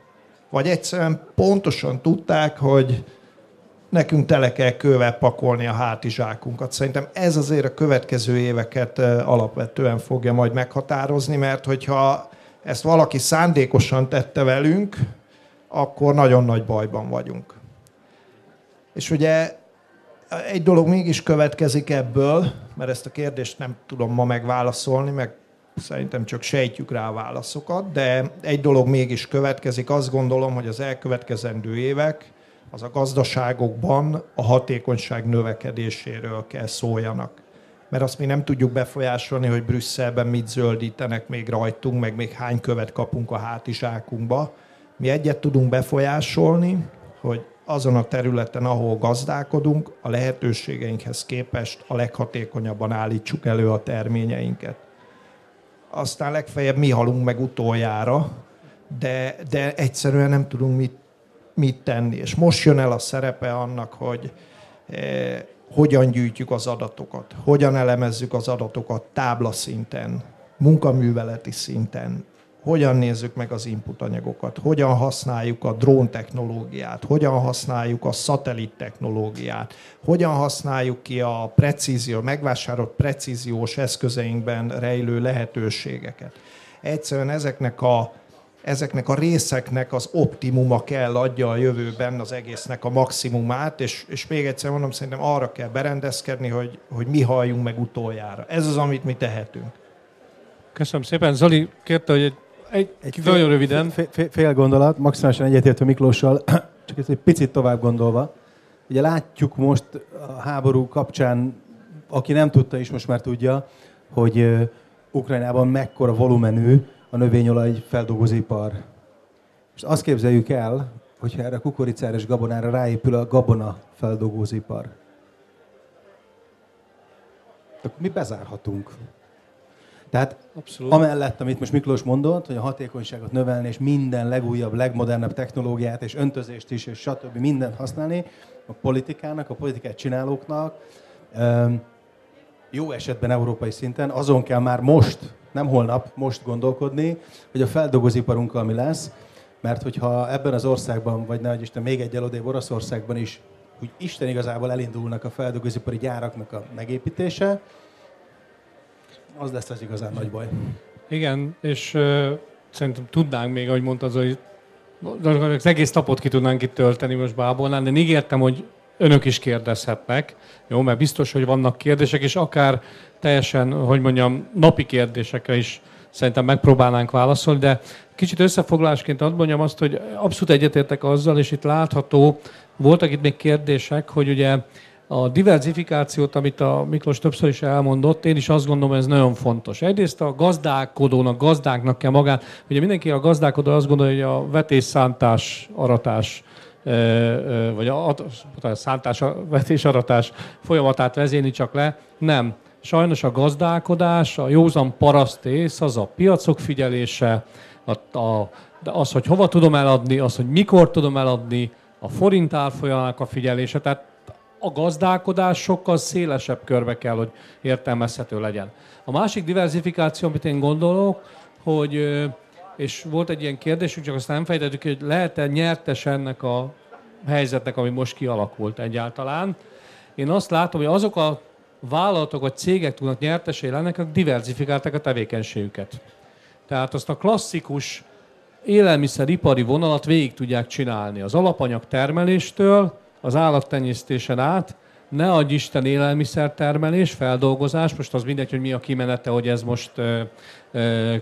Vagy egyszerűen pontosan tudták, hogy nekünk tele kell kővel pakolni a hátizsákunkat. Szerintem ez azért a következő éveket alapvetően fogja majd meghatározni, mert hogyha ezt valaki szándékosan tette velünk, akkor nagyon nagy bajban vagyunk. És ugye egy dolog mégis következik ebből, mert ezt a kérdést nem tudom ma megválaszolni, meg szerintem csak sejtjük rá a válaszokat, de egy dolog mégis következik. Azt gondolom, hogy az elkövetkezendő évek az a gazdaságokban a hatékonyság növekedéséről kell szóljanak. Mert azt mi nem tudjuk befolyásolni, hogy Brüsszelben mit zöldítenek még rajtunk, meg még hány követ kapunk a hátizsákunkba. Mi egyet tudunk befolyásolni, hogy azon a területen, ahol gazdálkodunk, a lehetőségeinkhez képest a leghatékonyabban állítsuk elő a terményeinket. Aztán legfeljebb mi halunk meg utoljára, de, de egyszerűen nem tudunk mit, mit tenni. És most jön el a szerepe annak, hogy eh, hogyan gyűjtjük az adatokat, hogyan elemezzük az adatokat táblaszinten, munkaműveleti szinten, hogyan nézzük meg az input anyagokat, hogyan használjuk a drón technológiát, hogyan használjuk a szatellit technológiát, hogyan használjuk ki a precízió, megvásárolt precíziós eszközeinkben rejlő lehetőségeket. Egyszerűen ezeknek a, ezeknek a részeknek az optimuma kell adja a jövőben az egésznek a maximumát, és, és még egyszer mondom, szerintem arra kell berendezkedni, hogy, hogy mi halljunk meg utoljára. Ez az, amit mi tehetünk. Köszönöm szépen. Zoli kérte, hogy egy egy, egy fél, nagyon röviden. Fél, fél, fél gondolat, maximálisan egyetértő Miklóssal, <clears throat> csak ezt egy picit tovább gondolva. Ugye látjuk most a háború kapcsán, aki nem tudta is most már tudja, hogy Ukrajnában mekkora volumenű a növényolaj feldolgozóipar. És azt képzeljük el, hogyha erre a kukoricára és gabonára ráépül a gabona feldolgozóipar. Akkor mi bezárhatunk. Tehát Abszolút. amellett, amit most Miklós mondott, hogy a hatékonyságot növelni, és minden legújabb, legmodernebb technológiát, és öntözést is, és stb. mindent használni, a politikának, a politikát csinálóknak, jó esetben európai szinten, azon kell már most, nem holnap, most gondolkodni, hogy a feldolgozóiparunkkal mi lesz, mert hogyha ebben az országban, vagy nehogy Isten még egy elodébb Oroszországban is, úgy Isten igazából elindulnak a feldolgozóipari gyáraknak a megépítése, az lesz az igazán nagy baj. Igen, és uh, szerintem tudnánk még, ahogy mondtad, hogy az egész napot ki tudnánk itt tölteni most Bábolnál, de ígértem, hogy önök is kérdezhetnek, jó, mert biztos, hogy vannak kérdések, és akár teljesen, hogy mondjam, napi kérdésekre is szerintem megpróbálnánk válaszolni, de kicsit összefoglalásként ad mondjam azt, hogy abszolút egyetértek azzal, és itt látható, voltak itt még kérdések, hogy ugye a diversifikációt, amit a Miklós többször is elmondott, én is azt gondolom, ez nagyon fontos. Egyrészt a gazdálkodónak, gazdáknak kell magát, ugye mindenki a gazdálkodó azt gondolja, hogy a vetésszántás, aratás, vagy a, a szántás, a vetés-aratás folyamatát vezéni csak le. Nem. Sajnos a gazdálkodás, a józan parasztész, az a piacok figyelése, a, a, az, hogy hova tudom eladni, az, hogy mikor tudom eladni, a forint árfolyamának a figyelése. Tehát a gazdálkodás sokkal szélesebb körbe kell, hogy értelmezhető legyen. A másik diversifikáció, amit én gondolok, hogy, és volt egy ilyen kérdésünk, csak azt nem fejtettük, hogy lehet-e nyertes ennek a helyzetnek, ami most kialakult egyáltalán. Én azt látom, hogy azok a vállalatok vagy cégek tudnak nyertesé lenni, akik diversifikálták a tevékenységüket. Tehát azt a klasszikus élelmiszeripari vonalat végig tudják csinálni. Az alapanyag termeléstől az állattenyésztésen át, ne adj Isten élelmiszertermelés, feldolgozás, most az mindegy, hogy mi a kimenete, hogy ez most ö, ö,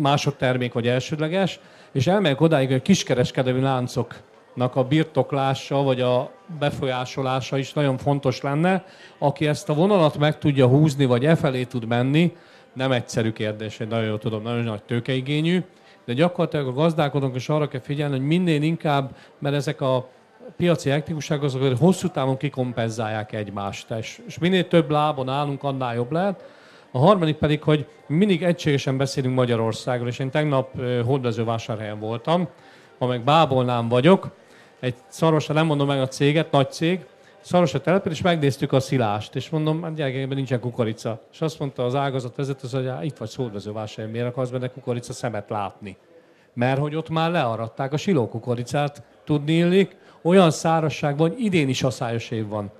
másodtermék vagy elsődleges, és elmegyek odáig, hogy a kiskereskedelmi láncoknak a birtoklása vagy a befolyásolása is nagyon fontos lenne. Aki ezt a vonalat meg tudja húzni, vagy e felé tud menni, nem egyszerű kérdés, egy nagyon jól tudom, nagyon nagy tőkeigényű, de gyakorlatilag a gazdálkodók is arra kell figyelni, hogy minél inkább, mert ezek a piaci aktívuság azok, hogy hosszú távon kikompenzálják egymást. És, és minél több lábon állunk, annál jobb lehet. A harmadik pedig, hogy mindig egységesen beszélünk Magyarországról, és én tegnap hódmezővásárhelyen voltam, ma meg Bábolnán vagyok, egy szarosra, nem mondom meg a céget, nagy cég, szarosra települ, és megnéztük a szilást, és mondom, hát gyerekekben nincsen kukorica. És azt mondta az ágazat vezető, hogy itt vagy szódvezővásárhelyen, miért akarsz benne kukorica szemet látni? Mert hogy ott már learadták a silókukoricát, tudni illik, olyan szárazságban, hogy idén is aszályos év van.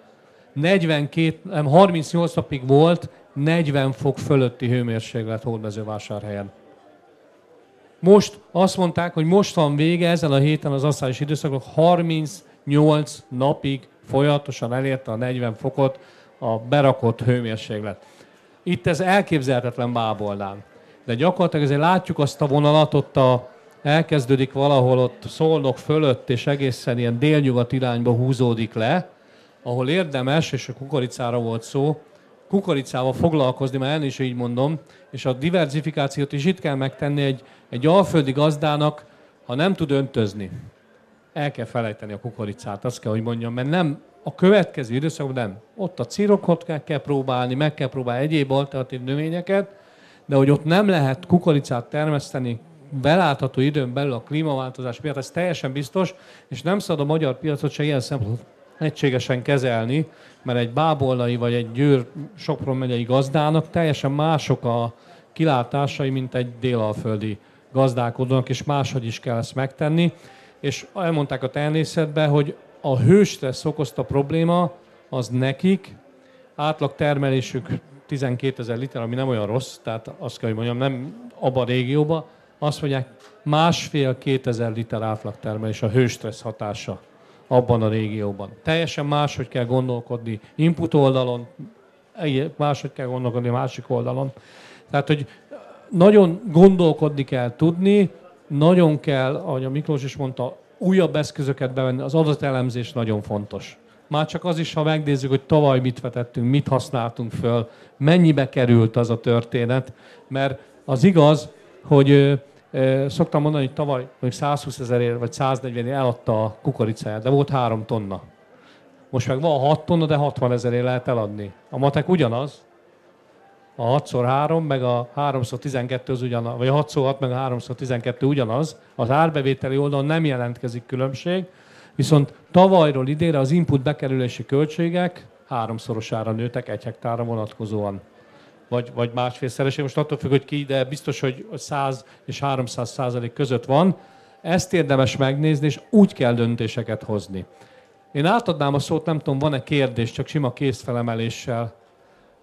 42, nem, 38 napig volt 40 fok fölötti hőmérséklet hódmezővásárhelyen. Most azt mondták, hogy most van vége ezen a héten az asszályos időszaknak, 38 napig folyamatosan elérte a 40 fokot a berakott hőmérséklet. Itt ez elképzelhetetlen báboldán. De gyakorlatilag ezért látjuk azt a vonalat ott a elkezdődik valahol ott Szolnok fölött, és egészen ilyen délnyugat irányba húzódik le, ahol érdemes, és a kukoricára volt szó, kukoricával foglalkozni, már is így mondom, és a diversifikációt is itt kell megtenni egy, egy alföldi gazdának, ha nem tud öntözni, el kell felejteni a kukoricát, azt kell, hogy mondjam, mert nem a következő időszakban nem. Ott a cirokot kell, kell próbálni, meg kell próbálni egyéb alternatív növényeket, de hogy ott nem lehet kukoricát termeszteni belátható időn belül a klímaváltozás miatt, ez teljesen biztos, és nem szabad a magyar piacot se ilyen szempontból egységesen kezelni, mert egy bábolnai vagy egy győr Sopron megyei gazdának teljesen mások a kilátásai, mint egy délalföldi gazdálkodónak, és máshogy is kell ezt megtenni. És elmondták a természetben, hogy a hőstressz okozta probléma az nekik, átlag termelésük 12 ezer liter, ami nem olyan rossz, tehát azt kell, hogy mondjam, nem abban a régióban, azt mondják, másfél-két ezer liter átlagtermelés a hőstressz hatása abban a régióban. Teljesen máshogy kell gondolkodni input oldalon, máshogy kell gondolkodni másik oldalon. Tehát, hogy nagyon gondolkodni kell tudni, nagyon kell, ahogy a Miklós is mondta, újabb eszközöket bevenni, az adatelemzés nagyon fontos. Már csak az is, ha megnézzük, hogy tavaly mit vetettünk, mit használtunk föl, mennyibe került az a történet, mert az igaz, hogy szoktam mondani, hogy tavaly még 120 ezerért vagy 140 eladta a kukoricáját, de volt 3 tonna. Most meg van 6 tonna, de 60 ezerért lehet eladni. A matek ugyanaz, a 6x3 meg a 3x12 az ugyanaz, vagy a 6x6 meg a 3x12 ugyanaz, az árbevételi oldalon nem jelentkezik különbség, viszont tavalyról idére az input bekerülési költségek háromszorosára nőttek egy hektára vonatkozóan vagy, vagy másfélszeresé. Most attól függ, hogy ki, de biztos, hogy 100 és 300 százalék között van. Ezt érdemes megnézni, és úgy kell döntéseket hozni. Én átadnám a szót, nem tudom, van-e kérdés, csak sima készfelemeléssel,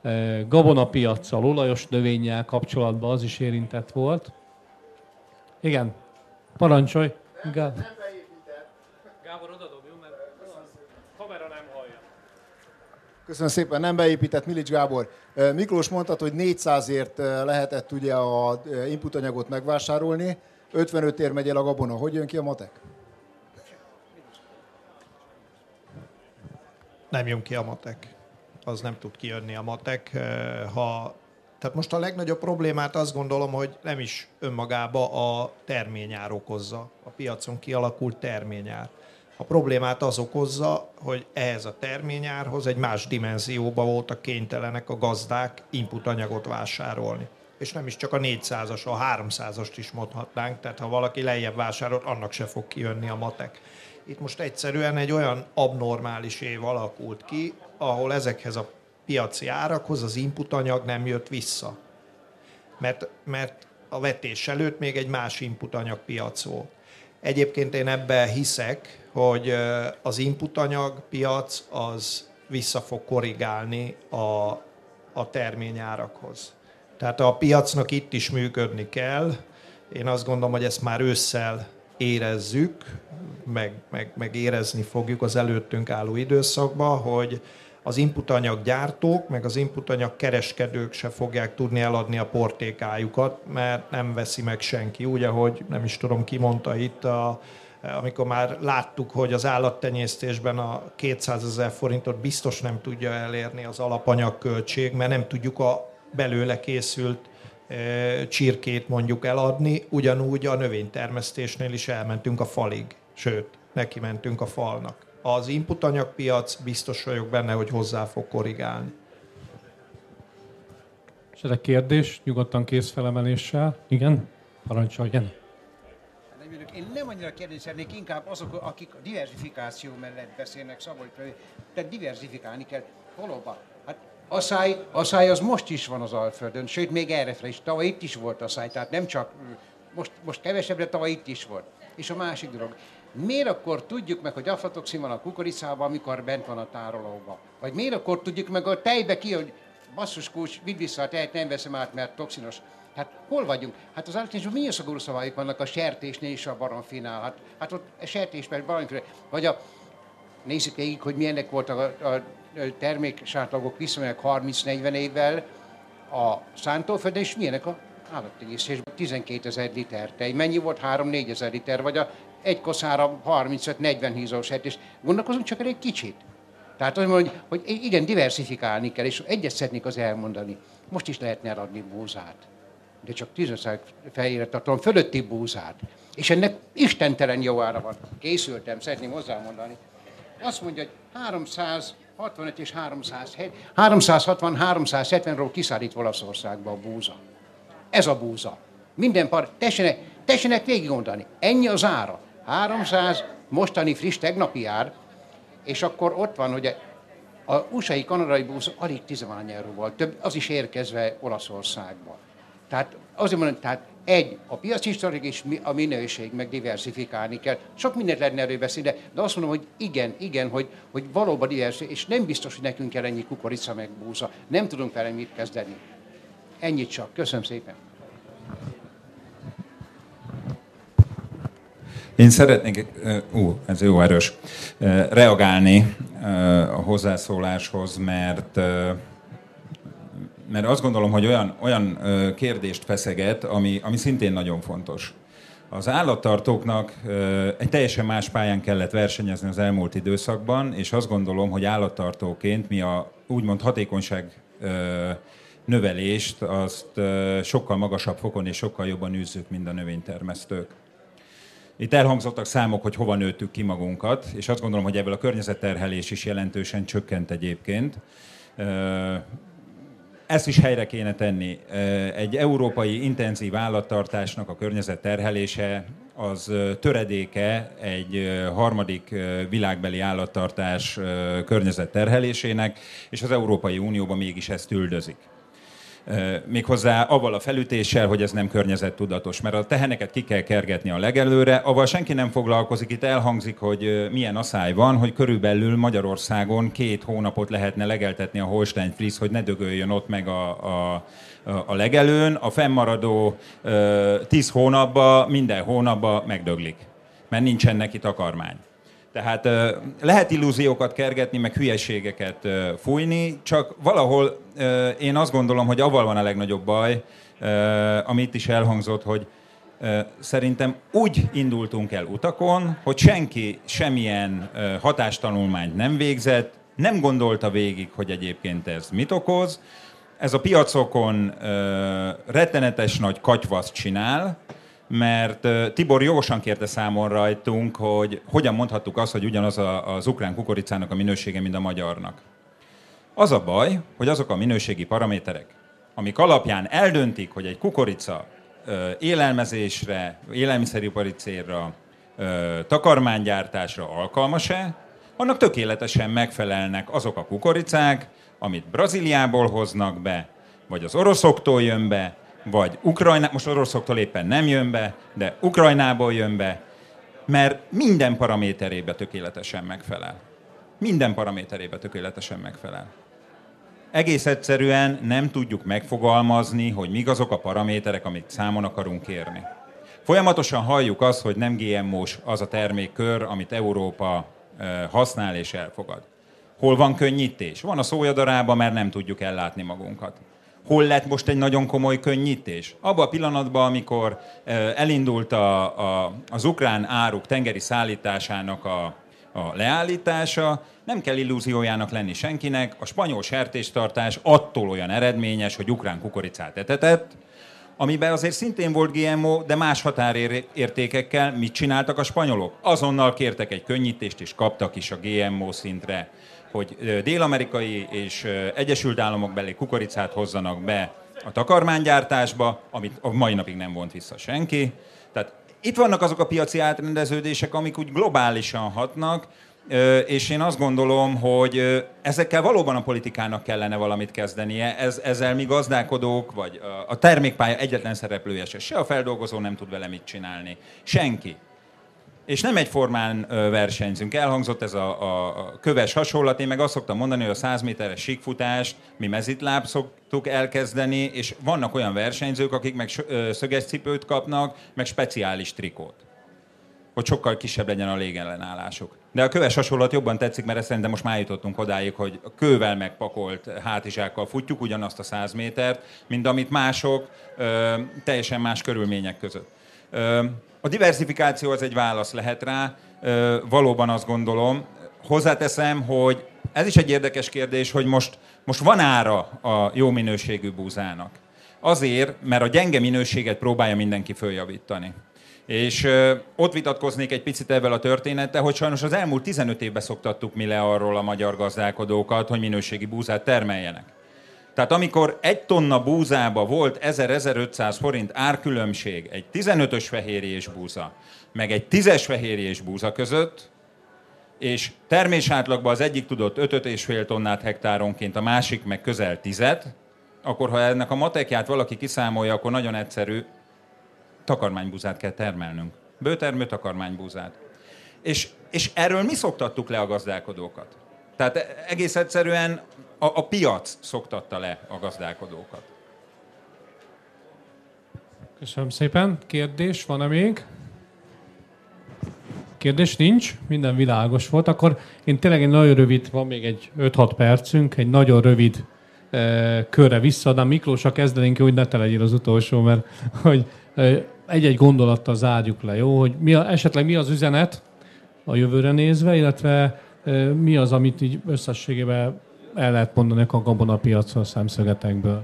eh, gabonapiacsal, olajos növényel kapcsolatban az is érintett volt. Igen, parancsolj. Gábor, Gábor odadobjon, mert a kamera nem hallja. Köszönöm szépen, nem beépített Milics Gábor. Miklós mondta, hogy 400ért lehetett ugye a inputanyagot megvásárolni, 55 ér megy el a gabona. Hogy jön ki a matek? Nem jön ki a matek. Az nem tud kijönni a matek. Ha, tehát most a legnagyobb problémát azt gondolom, hogy nem is önmagába a terményár okozza. A piacon kialakult terményár. A problémát az okozza, hogy ehhez a terményárhoz egy más dimenzióba voltak kénytelenek a gazdák input anyagot vásárolni. És nem is csak a 400-as, a 300-ast is mondhatnánk, tehát ha valaki lejjebb vásárolt, annak se fog kijönni a matek. Itt most egyszerűen egy olyan abnormális év alakult ki, ahol ezekhez a piaci árakhoz az input anyag nem jött vissza. Mert, mert a vetés előtt még egy más input anyag piac volt. Egyébként én ebben hiszek, hogy az inputanyag piac az vissza fog korrigálni a, a terményárakhoz. Tehát a piacnak itt is működni kell. Én azt gondolom, hogy ezt már ősszel érezzük, meg, meg, meg érezni fogjuk az előttünk álló időszakban, hogy az inputanyag gyártók, meg az inputanyag kereskedők se fogják tudni eladni a portékájukat, mert nem veszi meg senki. Úgy, ahogy nem is tudom, ki mondta itt a, amikor már láttuk, hogy az állattenyésztésben a 200 ezer forintot biztos nem tudja elérni az alapanyagköltség, mert nem tudjuk a belőle készült e, csirkét mondjuk eladni, ugyanúgy a növénytermesztésnél is elmentünk a falig, sőt, neki mentünk a falnak. Az inputanyagpiac biztos vagyok benne, hogy hozzá fog korrigálni. A kérdés, nyugodtan készfelemeléssel. Igen, parancsoljon én nem annyira kérdezni inkább azok, akik a diversifikáció mellett beszélnek, Szabolcs, tehát diversifikálni kell valóban. Hát asszály, asszály az most is van az Alföldön, sőt még erre is. Tavaly itt is volt asszály, tehát nem csak most, most kevesebb, de tavaly itt is volt. És a másik dolog, miért akkor tudjuk meg, hogy aflatoxin van a kukoricában, amikor bent van a tárolóban? Vagy miért akkor tudjuk meg a tejbe ki, hogy basszus kulcs, vidd vissza a tejet, nem veszem át, mert toxinos. Hát hol vagyunk? Hát az állatgyógyászatban milyen szigorú szabályok vannak a sertésnél és a baromfinál? Hát, hát ott a sertésben baromfinál. Vagy a, nézzük végig, hogy milyenek voltak a, a terméksátlagok viszonylag 30-40 évvel a szántóföldön, és milyenek a állattenyésztésben 12 ezer liter tej. Mennyi volt? 3-4 ezer liter, vagy a egy koszára 35-40 hízós sertés. Gondolkozunk csak egy kicsit. Tehát azt mondom, hogy, hogy igen, diversifikálni kell, és egyet szeretnék az elmondani. Most is lehetne eladni búzát de csak 10 fejére tartalom fölötti búzát. És ennek istentelen jó ára van. Készültem, szeretném hozzámondani. Azt mondja, hogy 365 és 360-370-ról kiszállít Olaszországba a búza. Ez a búza. Minden par, tessenek, tessenek végig gondolni. Ennyi az ára. 300 mostani friss tegnapi ár, és akkor ott van, hogy a USA-i kanadai búza alig 10 euróval, több, az is érkezve Olaszországba. Tehát azért mondom, tehát egy, a piaci historik és a minőség, meg diversifikálni kell. Sok mindent lehetne előbeszélni, de, de azt mondom, hogy igen, igen, hogy, hogy valóban divers, és nem biztos, hogy nekünk kell ennyi kukorica meg búza. Nem tudunk vele mit kezdeni. Ennyit csak. Köszönöm szépen. Én szeretnék, ú, ez jó erős, reagálni a hozzászóláshoz, mert mert azt gondolom, hogy olyan, olyan kérdést feszeget, ami, ami szintén nagyon fontos. Az állattartóknak egy teljesen más pályán kellett versenyezni az elmúlt időszakban, és azt gondolom, hogy állattartóként mi a úgymond hatékonyság növelést azt sokkal magasabb fokon és sokkal jobban űzzük, mint a növénytermesztők. Itt elhangzottak számok, hogy hova nőttük ki magunkat, és azt gondolom, hogy ebből a környezetterhelés is jelentősen csökkent egyébként. Ezt is helyre kéne tenni. Egy európai intenzív állattartásnak a környezetterhelése az töredéke egy harmadik világbeli állattartás környezetterhelésének, és az Európai Unióban mégis ezt üldözik méghozzá avval a felütéssel, hogy ez nem környezettudatos, mert a teheneket ki kell kergetni a legelőre, avval senki nem foglalkozik, itt elhangzik, hogy milyen asszály van, hogy körülbelül Magyarországon két hónapot lehetne legeltetni a Holstein Fries, hogy ne dögöljön ott meg a, a, a legelőn, a fennmaradó tíz hónapban, minden hónapban megdöglik, mert nincsen neki takarmány. Tehát lehet illúziókat kergetni, meg hülyeségeket fújni, csak valahol én azt gondolom, hogy avval van a legnagyobb baj, amit is elhangzott, hogy szerintem úgy indultunk el utakon, hogy senki semmilyen hatástanulmányt nem végzett, nem gondolta végig, hogy egyébként ez mit okoz. Ez a piacokon rettenetes nagy katyvaszt csinál, mert Tibor jogosan kérte számon rajtunk, hogy hogyan mondhattuk azt, hogy ugyanaz a, az ukrán kukoricának a minősége, mint a magyarnak. Az a baj, hogy azok a minőségi paraméterek, amik alapján eldöntik, hogy egy kukorica élelmezésre, élelmiszeripari célra, takarmánygyártásra alkalmas-e, annak tökéletesen megfelelnek azok a kukoricák, amit Brazíliából hoznak be, vagy az oroszoktól jön be, vagy Ukrajna, most oroszoktól éppen nem jön be, de Ukrajnából jön be, mert minden paraméterébe tökéletesen megfelel. Minden paraméterébe tökéletesen megfelel. Egész egyszerűen nem tudjuk megfogalmazni, hogy mik azok a paraméterek, amit számon akarunk kérni. Folyamatosan halljuk azt, hogy nem GMO-s az a termékkör, amit Európa használ és elfogad. Hol van könnyítés? Van a szójadarában, mert nem tudjuk ellátni magunkat hol lett most egy nagyon komoly könnyítés? Abban a pillanatban, amikor elindult a, a, az ukrán áruk tengeri szállításának a, a leállítása, nem kell illúziójának lenni senkinek, a spanyol sertéstartás attól olyan eredményes, hogy ukrán kukoricát etetett, amiben azért szintén volt GMO, de más határértékekkel mit csináltak a spanyolok? Azonnal kértek egy könnyítést, és kaptak is a GMO szintre hogy dél-amerikai és Egyesült Államok belé kukoricát hozzanak be a takarmánygyártásba, amit a mai napig nem vont vissza senki. Tehát itt vannak azok a piaci átrendeződések, amik úgy globálisan hatnak, és én azt gondolom, hogy ezekkel valóban a politikának kellene valamit kezdenie. Ez, ezzel mi gazdálkodók, vagy a termékpálya egyetlen szereplője se, se a feldolgozó nem tud vele mit csinálni. Senki és nem egyformán versenyzünk. Elhangzott ez a, a, köves hasonlat, én meg azt szoktam mondani, hogy a 100 méteres síkfutást mi mezitláb szoktuk elkezdeni, és vannak olyan versenyzők, akik meg szöges cipőt kapnak, meg speciális trikót hogy sokkal kisebb legyen a légellenállásuk. De a köves hasonlat jobban tetszik, mert szerintem most már jutottunk odáig, hogy a kővel megpakolt hátizsákkal futjuk ugyanazt a 100 métert, mint amit mások ö, teljesen más körülmények között. Ö, a diversifikáció az egy válasz lehet rá, valóban azt gondolom. Hozzáteszem, hogy ez is egy érdekes kérdés, hogy most, most van ára a jó minőségű búzának. Azért, mert a gyenge minőséget próbálja mindenki följavítani. És ö, ott vitatkoznék egy picit ezzel a történettel, hogy sajnos az elmúlt 15 évben szoktattuk mi le arról a magyar gazdálkodókat, hogy minőségi búzát termeljenek. Tehát amikor egy tonna búzába volt 1000-1500 forint árkülönbség egy 15-ös fehérjés búza, meg egy 10-es fehérjés búza között, és termés átlagban az egyik tudott 5-5,5 tonnát hektáronként, a másik meg közel 10 akkor ha ennek a matekját valaki kiszámolja, akkor nagyon egyszerű, takarmánybúzát kell termelnünk. Bőtermő takarmánybúzát. És, és erről mi szoktattuk le a gazdálkodókat? Tehát egész egyszerűen a, a piac szoktatta le a gazdálkodókat. Köszönöm szépen. Kérdés van-e még? Kérdés nincs, minden világos volt. Akkor én tényleg egy nagyon rövid, van még egy 5-6 percünk, egy nagyon rövid e, körre visszaadnám. Miklósra kezdenénk, hogy ne te legyél az utolsó, mert hogy e, egy-egy gondolattal zárjuk le, jó? Hogy mi a, esetleg mi az üzenet a jövőre nézve, illetve e, mi az, amit így összességében el lehet mondani a gabonapiacról szemszögetekből?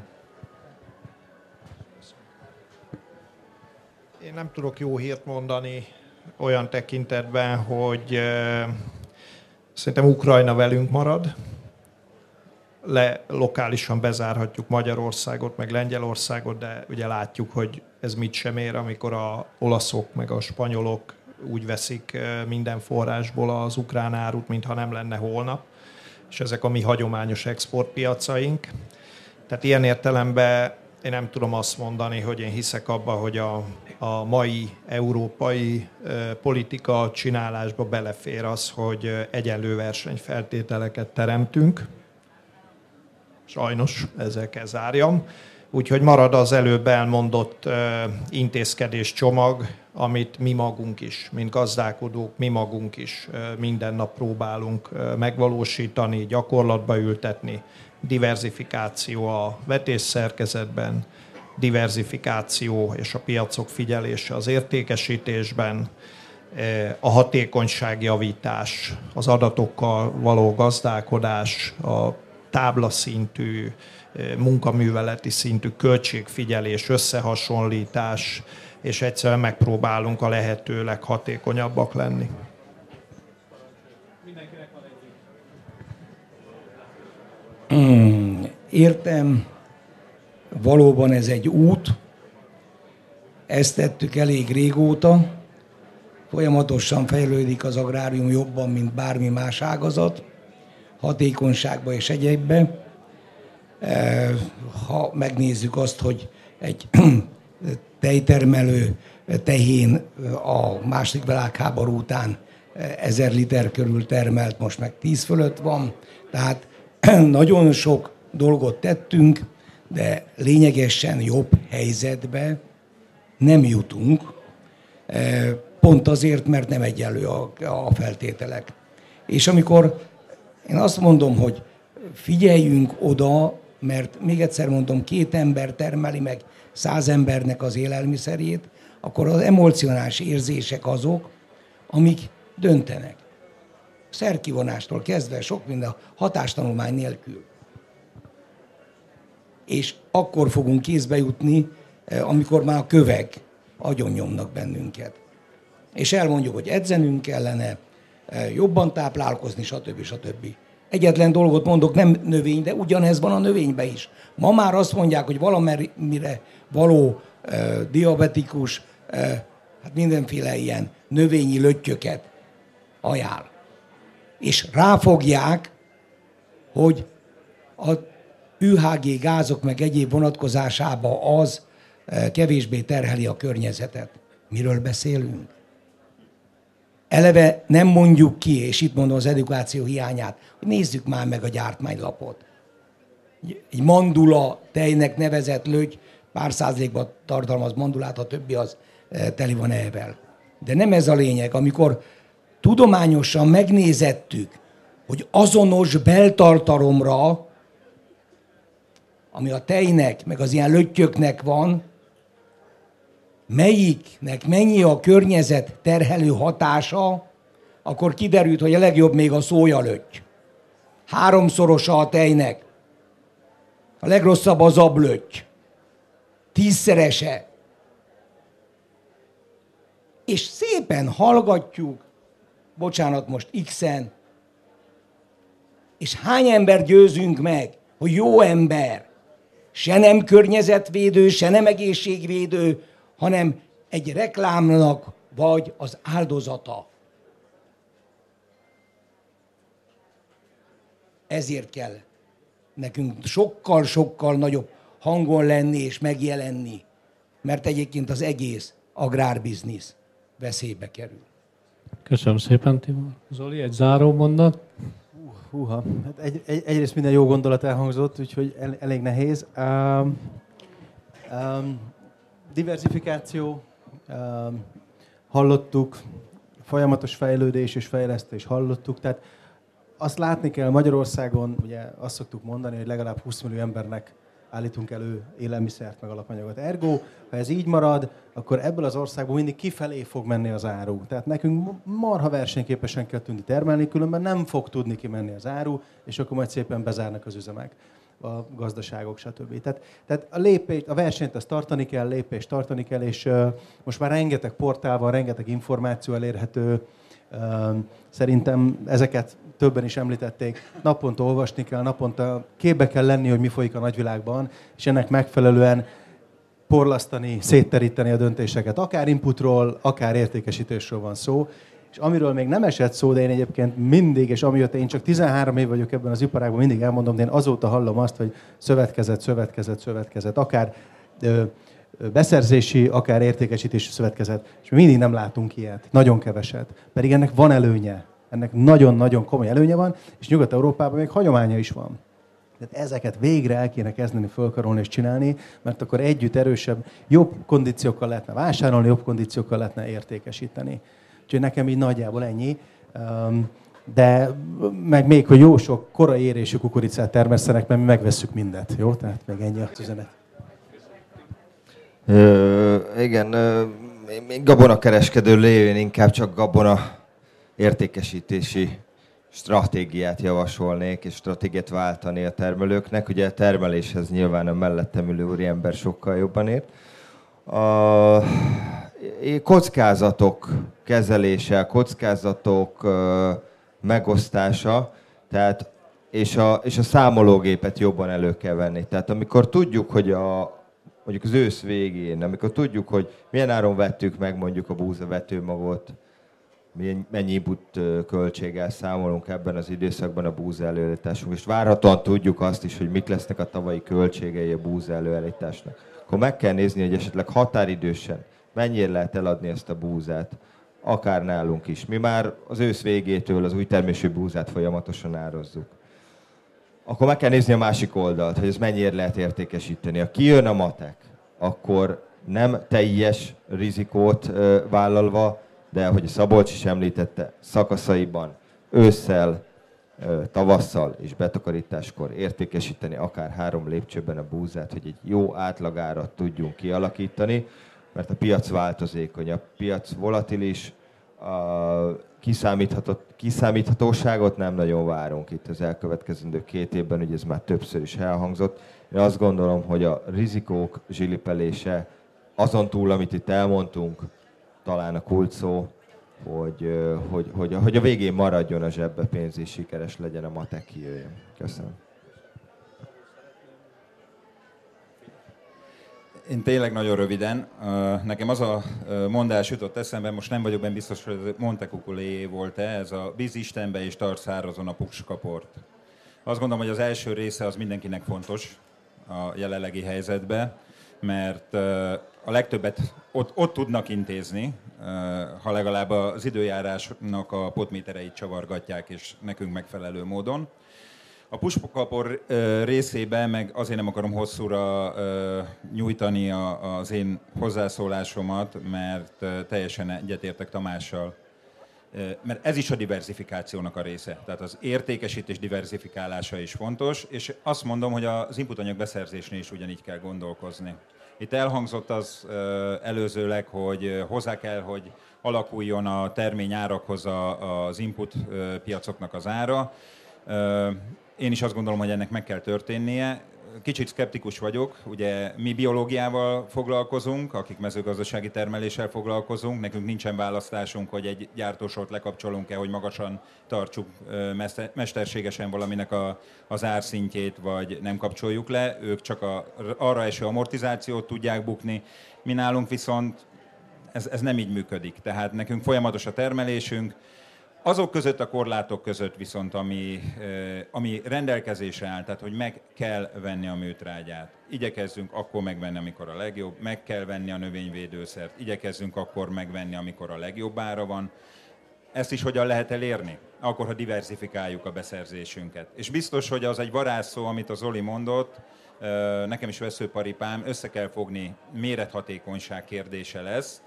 Én nem tudok jó hírt mondani olyan tekintetben, hogy eh, szerintem Ukrajna velünk marad, le, lokálisan bezárhatjuk Magyarországot, meg Lengyelországot, de ugye látjuk, hogy ez mit sem ér, amikor a olaszok meg a spanyolok úgy veszik eh, minden forrásból az ukrán árut, mintha nem lenne holnap, és ezek a mi hagyományos exportpiacaink. Tehát ilyen értelemben én nem tudom azt mondani, hogy én hiszek abba, hogy a, a mai európai politika csinálásba belefér az, hogy egyenlő versenyfeltételeket teremtünk. Sajnos ezzel kell zárjam. Úgyhogy marad az előbb elmondott intézkedés csomag, amit mi magunk is, mint gazdálkodók, mi magunk is minden nap próbálunk megvalósítani, gyakorlatba ültetni. Diversifikáció a vetésszerkezetben, diversifikáció és a piacok figyelése az értékesítésben, a hatékonyságjavítás, az adatokkal való gazdálkodás, a táblaszintű, munkaműveleti szintű költségfigyelés, összehasonlítás, és egyszerűen megpróbálunk a lehető leghatékonyabbak lenni. Hmm, értem, valóban ez egy út, ezt tettük elég régóta, folyamatosan fejlődik az agrárium jobban, mint bármi más ágazat, hatékonyságba és egyébbe. Eh, ha megnézzük azt, hogy egy tejtermelő tehén a második világháború után ezer liter körül termelt, most meg tíz fölött van. Tehát <clears throat> nagyon sok dolgot tettünk, de lényegesen jobb helyzetbe nem jutunk, pont azért, mert nem egyenlő a, a feltételek. És amikor én azt mondom, hogy figyeljünk oda, mert még egyszer mondom, két ember termeli meg száz embernek az élelmiszerét, akkor az emocionális érzések azok, amik döntenek. Szerkivonástól kezdve sok minden hatástanulmány nélkül. És akkor fogunk kézbe jutni, eh, amikor már a kövek agyon nyomnak bennünket. És elmondjuk, hogy edzenünk kellene, eh, jobban táplálkozni, stb. stb. Egyetlen dolgot mondok, nem növény, de ugyanez van a növényben is. Ma már azt mondják, hogy valamire való uh, diabetikus, uh, hát mindenféle ilyen növényi löttyöket ajánl. És ráfogják, hogy a UHG gázok meg egyéb vonatkozásába az uh, kevésbé terheli a környezetet. Miről beszélünk? Eleve nem mondjuk ki, és itt mondom az edukáció hiányát, hogy nézzük már meg a gyártmánylapot. Egy mandula tejnek nevezett lögy pár százalékban tartalmaz mandulát, a többi az e, teli van elvel. De nem ez a lényeg. Amikor tudományosan megnézettük, hogy azonos beltartalomra, ami a tejnek, meg az ilyen löttyöknek van, melyiknek mennyi a környezet terhelő hatása, akkor kiderült, hogy a legjobb még a szójalötty. Háromszorosa a tejnek. A legrosszabb az ablötty. tízszerese. És szépen hallgatjuk, bocsánat, most X-en, és hány ember győzünk meg, hogy jó ember, se nem környezetvédő, se nem egészségvédő, hanem egy reklámnak vagy az áldozata. Ezért kell nekünk sokkal-sokkal nagyobb hangon lenni és megjelenni, mert egyébként az egész agrárbiznisz veszélybe kerül. Köszönöm szépen, Tibor. Zoli, egy záró mondat. Húha, hát egy, egy, egyrészt minden jó gondolat elhangzott, úgyhogy el, elég nehéz. Um, um, diversifikáció, um, hallottuk, folyamatos fejlődés és fejlesztés hallottuk, tehát azt látni kell Magyarországon, ugye azt szoktuk mondani, hogy legalább 20 millió embernek állítunk elő élelmiszert, meg alapanyagot. Ergo, ha ez így marad, akkor ebből az országból mindig kifelé fog menni az áru. Tehát nekünk marha versenyképesen kell tudni termelni, különben nem fog tudni kimenni az áru, és akkor majd szépen bezárnak az üzemek a gazdaságok, stb. Tehát, tehát a, lépést, a versenyt ezt tartani kell, lépést tartani kell, és uh, most már rengeteg portál van, rengeteg információ elérhető, Szerintem ezeket többen is említették. Naponta olvasni kell, naponta képbe kell lenni, hogy mi folyik a nagyvilágban, és ennek megfelelően porlasztani, szétteríteni a döntéseket. Akár inputról, akár értékesítésről van szó. És amiről még nem esett szó, de én egyébként mindig, és amióta én csak 13 év vagyok ebben az iparágban, mindig elmondom, de én azóta hallom azt, hogy szövetkezet, szövetkezet, szövetkezet. Akár ö, beszerzési, akár értékesítési szövetkezet, és mi mindig nem látunk ilyet, nagyon keveset. Pedig ennek van előnye, ennek nagyon-nagyon komoly előnye van, és Nyugat-Európában még hagyománya is van. Tehát ezeket végre el kéne kezdeni fölkarolni és csinálni, mert akkor együtt erősebb, jobb kondíciókkal lehetne vásárolni, jobb kondíciókkal lehetne értékesíteni. Úgyhogy nekem így nagyjából ennyi. De meg még, hogy jó sok korai érésű kukoricát termesztenek, mert mi megvesszük mindet. Jó? Tehát még ennyi az üzenet. Ö, igen, én gabonakereskedő lévén inkább csak gabona értékesítési stratégiát javasolnék, és stratégiát váltani a termelőknek. Ugye a termeléshez nyilván a mellettem ülő úriember sokkal jobban ért. A kockázatok kezelése, kockázatok megosztása, tehát és a, és a számológépet jobban elő kell venni. Tehát amikor tudjuk, hogy a, mondjuk az ősz végén, amikor tudjuk, hogy milyen áron vettük meg mondjuk a búzavetőmagot, mennyi input költséggel számolunk ebben az időszakban a búza előállításunk, és várhatóan tudjuk azt is, hogy mik lesznek a tavalyi költségei a búza előállításnak. Akkor meg kell nézni, hogy esetleg határidősen mennyire lehet eladni ezt a búzát, akár nálunk is. Mi már az ősz végétől az új termésű búzát folyamatosan ározzuk akkor meg kell nézni a másik oldalt, hogy ez mennyire lehet értékesíteni. Ha kijön a matek, akkor nem teljes rizikót ö, vállalva, de ahogy Szabolcs is említette, szakaszaiban ősszel, tavasszal és betakarításkor értékesíteni akár három lépcsőben a búzát, hogy egy jó átlagárat tudjunk kialakítani, mert a piac változékony, a piac volatilis, a kiszámíthatóságot nem nagyon várunk itt az elkövetkezendő két évben, ugye ez már többször is elhangzott. Én azt gondolom, hogy a rizikók zsilipelése azon túl, amit itt elmondtunk, talán a kult szó, hogy, hogy, hogy, hogy a végén maradjon a zsebbe pénz és sikeres legyen a matek. Köszönöm. Én tényleg nagyon röviden. Nekem az a mondás jutott eszembe, most nem vagyok benne biztos, hogy ez Montekukuléjé volt-e, ez a Bíz Istenbe és tart szárazon a puskaport. Azt gondolom, hogy az első része az mindenkinek fontos a jelenlegi helyzetben, mert a legtöbbet ott, ott tudnak intézni, ha legalább az időjárásnak a potmétereit csavargatják, és nekünk megfelelő módon. A puspokapor részében meg azért nem akarom hosszúra nyújtani az én hozzászólásomat, mert teljesen egyetértek Tamással. Mert ez is a diversifikációnak a része. Tehát az értékesítés diversifikálása is fontos, és azt mondom, hogy az inputanyag beszerzésnél is ugyanígy kell gondolkozni. Itt elhangzott az előzőleg, hogy hozzá kell, hogy alakuljon a termény árakhoz az input piacoknak az ára én is azt gondolom, hogy ennek meg kell történnie. kicsit szkeptikus vagyok. Ugye mi biológiával foglalkozunk, akik mezőgazdasági termeléssel foglalkozunk. Nekünk nincsen választásunk, hogy egy gyártósort lekapcsolunk-e, hogy magasan tartsuk mesterségesen valaminek a, az árszintjét, vagy nem kapcsoljuk le. Ők csak a, arra eső amortizációt tudják bukni. Mi nálunk viszont ez, ez nem így működik. Tehát nekünk folyamatos a termelésünk, azok között a korlátok között viszont, ami, ami rendelkezésre áll, tehát hogy meg kell venni a műtrágyát. Igyekezzünk akkor megvenni, amikor a legjobb, meg kell venni a növényvédőszert, igyekezzünk akkor megvenni, amikor a legjobb ára van. Ezt is hogyan lehet elérni? Akkor, ha diversifikáljuk a beszerzésünket. És biztos, hogy az egy varázsszó, amit az Zoli mondott, nekem is veszőparipám, össze kell fogni, mérethatékonyság kérdése lesz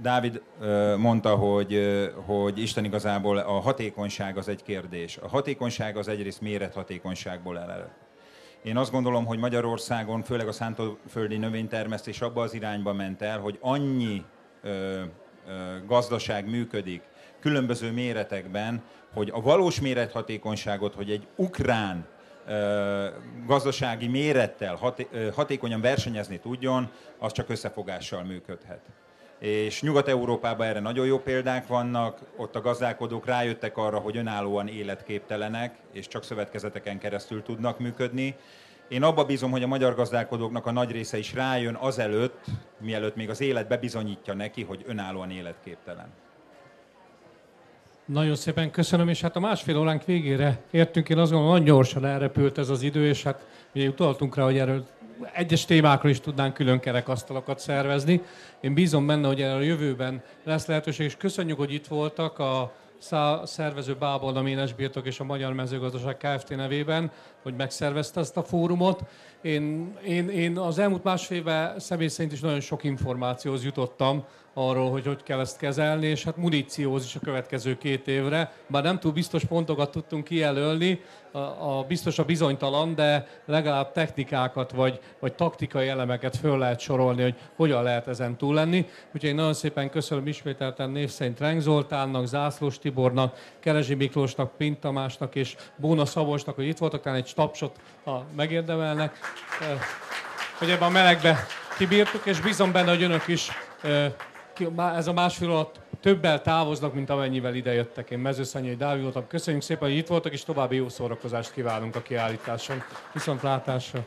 Dávid mondta, hogy, hogy Isten igazából a hatékonyság az egy kérdés. A hatékonyság az egyrészt mérethatékonyságból ered. Én azt gondolom, hogy Magyarországon, főleg a szántóföldi növénytermesztés abba az irányba ment el, hogy annyi ö, ö, gazdaság működik különböző méretekben, hogy a valós mérethatékonyságot, hogy egy ukrán ö, gazdasági mérettel haté, ö, hatékonyan versenyezni tudjon, az csak összefogással működhet és Nyugat-Európában erre nagyon jó példák vannak, ott a gazdálkodók rájöttek arra, hogy önállóan életképtelenek, és csak szövetkezeteken keresztül tudnak működni. Én abba bízom, hogy a magyar gazdálkodóknak a nagy része is rájön azelőtt, mielőtt még az élet bebizonyítja neki, hogy önállóan életképtelen. Nagyon szépen köszönöm, és hát a másfél óránk végére értünk. Én azt gondolom, nagyon gyorsan elrepült ez az idő, és hát ugye utaltunk rá, hogy erről egyes témákról is tudnánk külön kerekasztalokat szervezni. Én bízom benne, hogy erre a jövőben lesz lehetőség, és köszönjük, hogy itt voltak a szervező Bábol, a Ménes Birtok és a Magyar Mezőgazdaság Kft. nevében, hogy megszervezte ezt a fórumot. Én, én, én az elmúlt másfél évben személy szerint is nagyon sok információhoz jutottam arról, hogy hogy kell ezt kezelni, és hát munícióhoz is a következő két évre. Bár nem túl biztos pontokat tudtunk kijelölni, a, a biztos a bizonytalan, de legalább technikákat vagy, vagy taktikai elemeket föl lehet sorolni, hogy hogyan lehet ezen túl lenni. Úgyhogy én nagyon szépen köszönöm ismételten név szerint Renk Zoltánnak, Zászlós Tibornak, Kerezsi Miklósnak, Pint Tamásnak és Bóna Szabolcsnak, hogy itt voltak, talán egy tapsot ha megérdemelnek, hogy ebben a melegbe kibírtuk, és bízom benne, hogy önök is ez a másfél alatt többel távoznak, mint amennyivel idejöttek. Én Mezőszanyai Dávid voltam. Köszönjük szépen, hogy itt voltak, és további jó szórakozást kívánunk a kiállításon. Viszontlátásra!